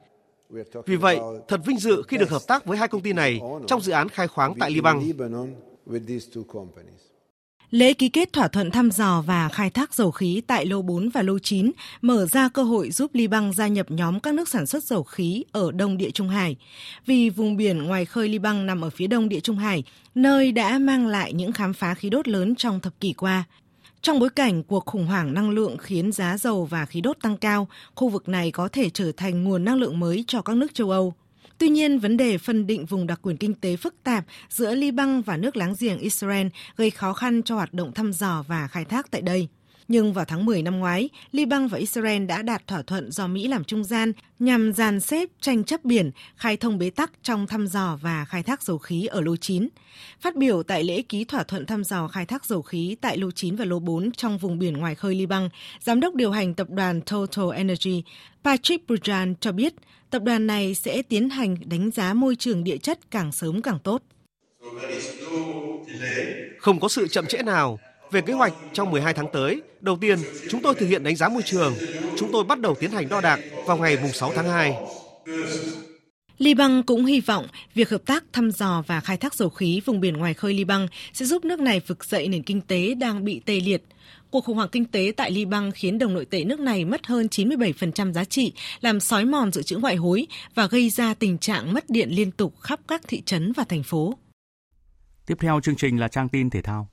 vì vậy, thật vinh dự khi được hợp tác với hai công ty này trong dự án khai khoáng tại Liban. Lễ ký kết thỏa thuận thăm dò và khai thác dầu khí tại lô 4 và lô 9 mở ra cơ hội giúp Liban gia nhập nhóm các nước sản xuất dầu khí ở Đông Địa Trung Hải. Vì vùng biển ngoài khơi Liban nằm ở phía đông Địa Trung Hải, nơi đã mang lại những khám phá khí đốt lớn trong thập kỷ qua. Trong bối cảnh cuộc khủng hoảng năng lượng khiến giá dầu và khí đốt tăng cao, khu vực này có thể trở thành nguồn năng lượng mới cho các nước châu Âu. Tuy nhiên, vấn đề phân định vùng đặc quyền kinh tế phức tạp giữa Liban và nước láng giềng Israel gây khó khăn cho hoạt động thăm dò và khai thác tại đây. Nhưng vào tháng 10 năm ngoái, Liban và Israel đã đạt thỏa thuận do Mỹ làm trung gian nhằm dàn xếp tranh chấp biển, khai thông bế tắc trong thăm dò và khai thác dầu khí ở lô 9. Phát biểu tại lễ ký thỏa thuận thăm dò khai thác dầu khí tại lô 9 và lô 4 trong vùng biển ngoài khơi Liban, Giám đốc điều hành tập đoàn Total Energy Patrick Brujan cho biết tập đoàn này sẽ tiến hành đánh giá môi trường địa chất càng sớm càng tốt. Không có sự chậm trễ nào, về kế hoạch trong 12 tháng tới, đầu tiên, chúng tôi thực hiện đánh giá môi trường. Chúng tôi bắt đầu tiến hành đo đạc vào ngày 6 tháng 2. Liban cũng hy vọng việc hợp tác thăm dò và khai thác dầu khí vùng biển ngoài khơi Liban sẽ giúp nước này vực dậy nền kinh tế đang bị tê liệt. Cuộc khủng hoảng kinh tế tại Liban khiến đồng nội tệ nước này mất hơn 97% giá trị, làm sói mòn dự trữ ngoại hối và gây ra tình trạng mất điện liên tục khắp các thị trấn và thành phố. Tiếp theo chương trình là trang tin thể thao.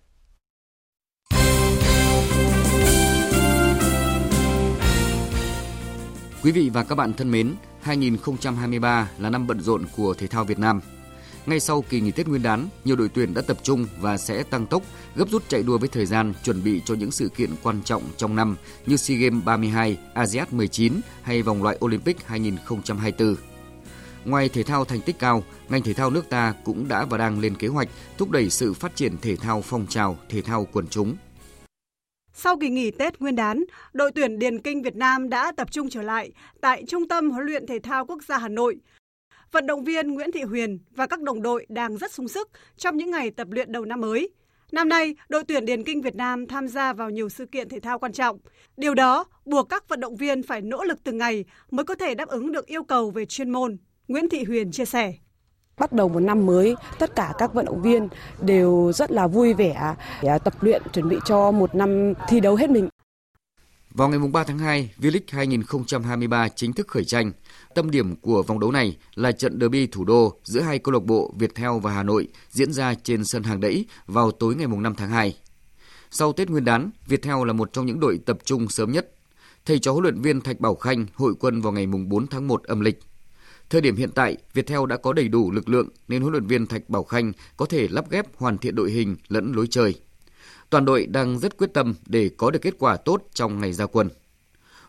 Quý vị và các bạn thân mến, 2023 là năm bận rộn của thể thao Việt Nam. Ngay sau kỳ nghỉ Tết Nguyên đán, nhiều đội tuyển đã tập trung và sẽ tăng tốc, gấp rút chạy đua với thời gian chuẩn bị cho những sự kiện quan trọng trong năm như SEA Games 32, ASEAN 19 hay vòng loại Olympic 2024. Ngoài thể thao thành tích cao, ngành thể thao nước ta cũng đã và đang lên kế hoạch thúc đẩy sự phát triển thể thao phong trào, thể thao quần chúng. Sau kỳ nghỉ Tết Nguyên đán, đội tuyển điền kinh Việt Nam đã tập trung trở lại tại Trung tâm huấn luyện thể thao quốc gia Hà Nội. Vận động viên Nguyễn Thị Huyền và các đồng đội đang rất sung sức trong những ngày tập luyện đầu năm mới. Năm nay, đội tuyển điền kinh Việt Nam tham gia vào nhiều sự kiện thể thao quan trọng. Điều đó buộc các vận động viên phải nỗ lực từng ngày mới có thể đáp ứng được yêu cầu về chuyên môn. Nguyễn Thị Huyền chia sẻ. Bắt đầu một năm mới, tất cả các vận động viên đều rất là vui vẻ để tập luyện chuẩn bị cho một năm thi đấu hết mình. Vào ngày 3 tháng 2, V-League 2023 chính thức khởi tranh. Tâm điểm của vòng đấu này là trận derby thủ đô giữa hai câu lạc bộ Viettel và Hà Nội diễn ra trên sân hàng đẫy vào tối ngày 5 tháng 2. Sau Tết Nguyên đán, Viettel là một trong những đội tập trung sớm nhất. Thầy trò huấn luyện viên Thạch Bảo Khanh hội quân vào ngày 4 tháng 1 âm lịch. Thời điểm hiện tại, Viettel đã có đầy đủ lực lượng nên huấn luyện viên Thạch Bảo Khanh có thể lắp ghép hoàn thiện đội hình lẫn lối chơi. Toàn đội đang rất quyết tâm để có được kết quả tốt trong ngày ra quân.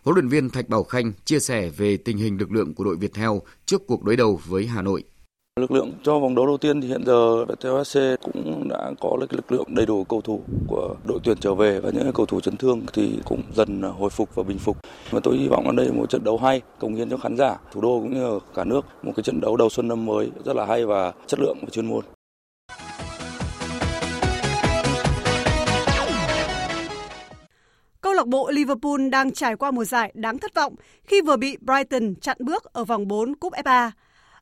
Huấn luyện viên Thạch Bảo Khanh chia sẻ về tình hình lực lượng của đội Viettel trước cuộc đối đầu với Hà Nội. Lực lượng cho vòng đấu đầu tiên thì hiện giờ Viettel SC cũng đã có lực lượng đầy đủ cầu thủ của đội tuyển trở về và những cầu thủ chấn thương thì cũng dần hồi phục và bình phục. Và tôi hy vọng ở đây một trận đấu hay, cống hiến cho khán giả thủ đô cũng như cả nước một cái trận đấu đầu xuân năm mới rất là hay và chất lượng và chuyên môn. Lạc bộ Liverpool đang trải qua mùa giải đáng thất vọng khi vừa bị Brighton chặn bước ở vòng 4 Cúp FA.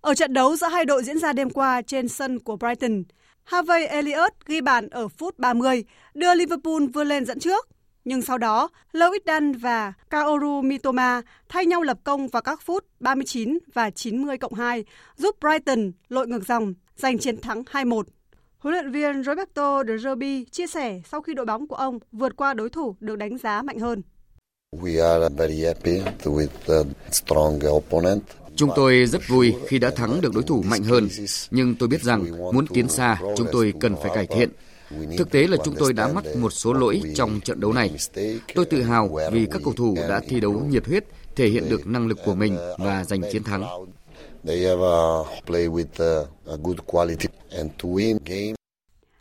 Ở trận đấu giữa hai đội diễn ra đêm qua trên sân của Brighton, Harvey Elliott ghi bàn ở phút 30, đưa Liverpool vươn lên dẫn trước. Nhưng sau đó, Lewis Dan và Kaoru Mitoma thay nhau lập công vào các phút 39 và 90 cộng 2, giúp Brighton lội ngược dòng, giành chiến thắng 2-1. Huấn luyện viên Roberto De Zerbi chia sẻ sau khi đội bóng của ông vượt qua đối thủ được đánh giá mạnh hơn. Chúng tôi rất vui khi đã thắng được đối thủ mạnh hơn, nhưng tôi biết rằng muốn tiến xa, chúng tôi cần phải cải thiện. Thực tế là chúng tôi đã mắc một số lỗi trong trận đấu này. Tôi tự hào vì các cầu thủ đã thi đấu nhiệt huyết, thể hiện được năng lực của mình và giành chiến thắng.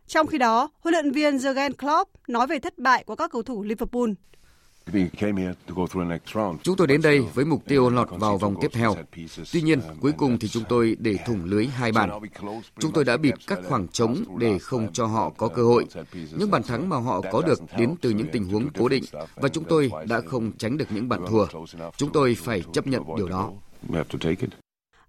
Trong khi đó, huấn luyện viên Jurgen Klopp nói về thất bại của các cầu thủ Liverpool. Chúng tôi đến đây với mục tiêu lọt vào vòng tiếp theo. Tuy nhiên, cuối cùng thì chúng tôi để thủng lưới hai bàn. Chúng tôi đã bịt các khoảng trống để không cho họ có cơ hội. Những bàn thắng mà họ có được đến từ những tình huống cố định và chúng tôi đã không tránh được những bàn thua. Chúng tôi phải chấp nhận điều đó.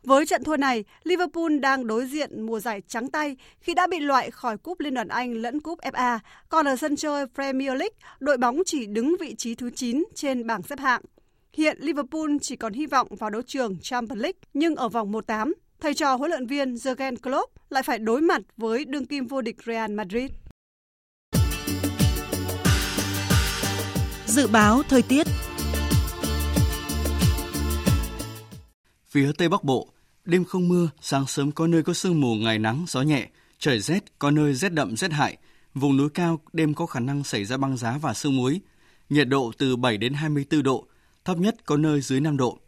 Với trận thua này, Liverpool đang đối diện mùa giải trắng tay khi đã bị loại khỏi cúp Liên đoàn Anh lẫn cúp FA, còn ở sân chơi Premier League, đội bóng chỉ đứng vị trí thứ 9 trên bảng xếp hạng. Hiện Liverpool chỉ còn hy vọng vào đấu trường Champions League, nhưng ở vòng 1/8, thầy trò huấn luyện viên Jurgen Klopp lại phải đối mặt với đương kim vô địch Real Madrid. Dự báo thời tiết Phía Tây Bắc Bộ, đêm không mưa, sáng sớm có nơi có sương mù, ngày nắng, gió nhẹ, trời rét, có nơi rét đậm rét hại. Vùng núi cao đêm có khả năng xảy ra băng giá và sương muối. Nhiệt độ từ 7 đến 24 độ, thấp nhất có nơi dưới 5 độ.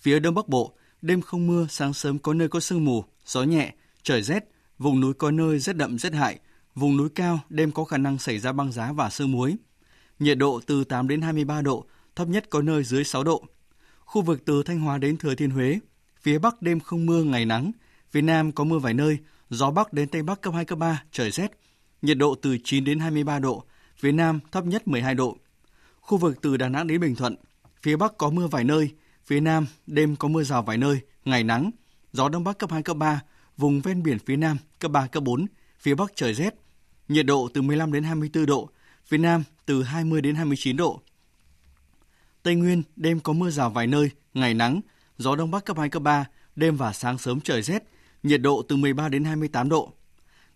Phía Đông Bắc Bộ, đêm không mưa, sáng sớm có nơi có sương mù, gió nhẹ, trời rét, vùng núi có nơi rét đậm rét hại. Vùng núi cao đêm có khả năng xảy ra băng giá và sương muối. Nhiệt độ từ 8 đến 23 độ, thấp nhất có nơi dưới 6 độ. Khu vực từ Thanh Hóa đến Thừa Thiên Huế, phía Bắc đêm không mưa, ngày nắng, phía Nam có mưa vài nơi, gió Bắc đến Tây Bắc cấp 2, cấp 3, trời rét. Nhiệt độ từ 9 đến 23 độ, phía Nam thấp nhất 12 độ. Khu vực từ Đà Nẵng đến Bình Thuận, phía Bắc có mưa vài nơi, phía Nam đêm có mưa rào vài nơi, ngày nắng, gió Đông Bắc cấp 2, cấp 3, vùng ven biển phía Nam cấp 3, cấp 4, phía Bắc trời rét. Nhiệt độ từ 15 đến 24 độ, phía Nam từ 20 đến 29 độ. Tây Nguyên đêm có mưa rào vài nơi, ngày nắng, gió đông bắc cấp 2 cấp 3, đêm và sáng sớm trời rét, nhiệt độ từ 13 đến 28 độ.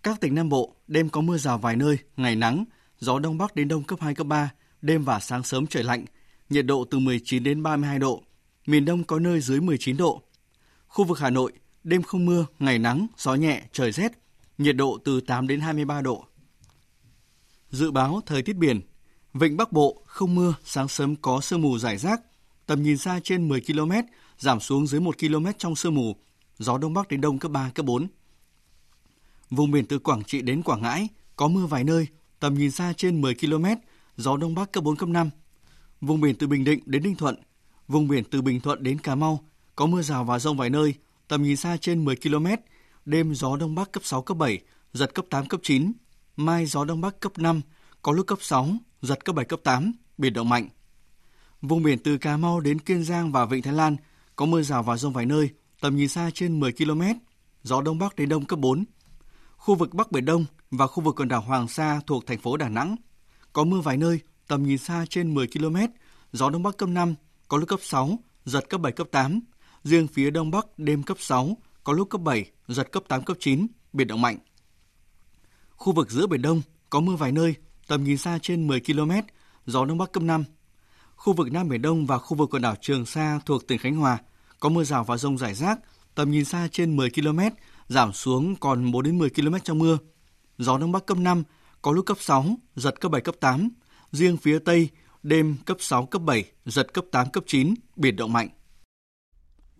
Các tỉnh Nam Bộ đêm có mưa rào vài nơi, ngày nắng, gió đông bắc đến đông cấp 2 cấp 3, đêm và sáng sớm trời lạnh, nhiệt độ từ 19 đến 32 độ. Miền Đông có nơi dưới 19 độ. Khu vực Hà Nội, đêm không mưa, ngày nắng, gió nhẹ, trời rét, nhiệt độ từ 8 đến 23 độ. Dự báo thời tiết biển, vịnh Bắc Bộ không mưa, sáng sớm có sương mù rải rác, tầm nhìn xa trên 10 km, giảm xuống dưới 1 km trong sương mù, gió đông bắc đến đông cấp 3, cấp 4. Vùng biển từ Quảng Trị đến Quảng Ngãi có mưa vài nơi, tầm nhìn xa trên 10 km, gió đông bắc cấp 4, cấp 5. Vùng biển từ Bình Định đến Ninh Thuận, vùng biển từ Bình Thuận đến Cà Mau có mưa rào và rông vài nơi, tầm nhìn xa trên 10 km, đêm gió đông bắc cấp 6, cấp 7, giật cấp 8, cấp 9. Mai gió đông bắc cấp 5, có lúc cấp 6, giật cấp 7, cấp 8, biển động mạnh. Vùng biển từ Cà Mau đến Kiên Giang và Vịnh Thái Lan có mưa rào và rông vài nơi, tầm nhìn xa trên 10 km, gió đông bắc đến đông cấp 4. Khu vực Bắc Biển Đông và khu vực quần đảo Hoàng Sa thuộc thành phố Đà Nẵng có mưa vài nơi, tầm nhìn xa trên 10 km, gió đông bắc cấp 5, có lúc cấp 6, giật cấp 7, cấp 8. Riêng phía đông bắc đêm cấp 6, có lúc cấp 7, giật cấp 8, cấp 9, biển động mạnh. Khu vực giữa Biển Đông có mưa vài nơi, tầm nhìn xa trên 10 km, gió đông bắc cấp 5. Khu vực Nam Biển Đông và khu vực quần đảo Trường Sa thuộc tỉnh Khánh Hòa có mưa rào và rông rải rác, tầm nhìn xa trên 10 km, giảm xuống còn 4 đến 10 km trong mưa. Gió đông bắc cấp 5, có lúc cấp 6, giật cấp 7 cấp 8. Riêng phía Tây, đêm cấp 6 cấp 7, giật cấp 8 cấp 9, biển động mạnh.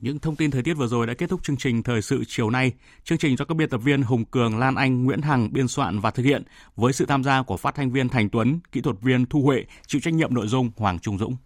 Những thông tin thời tiết vừa rồi đã kết thúc chương trình thời sự chiều nay. Chương trình do các biên tập viên Hùng Cường, Lan Anh, Nguyễn Hằng biên soạn và thực hiện với sự tham gia của phát thanh viên Thành Tuấn, kỹ thuật viên Thu Huệ, chịu trách nhiệm nội dung Hoàng Trung Dũng.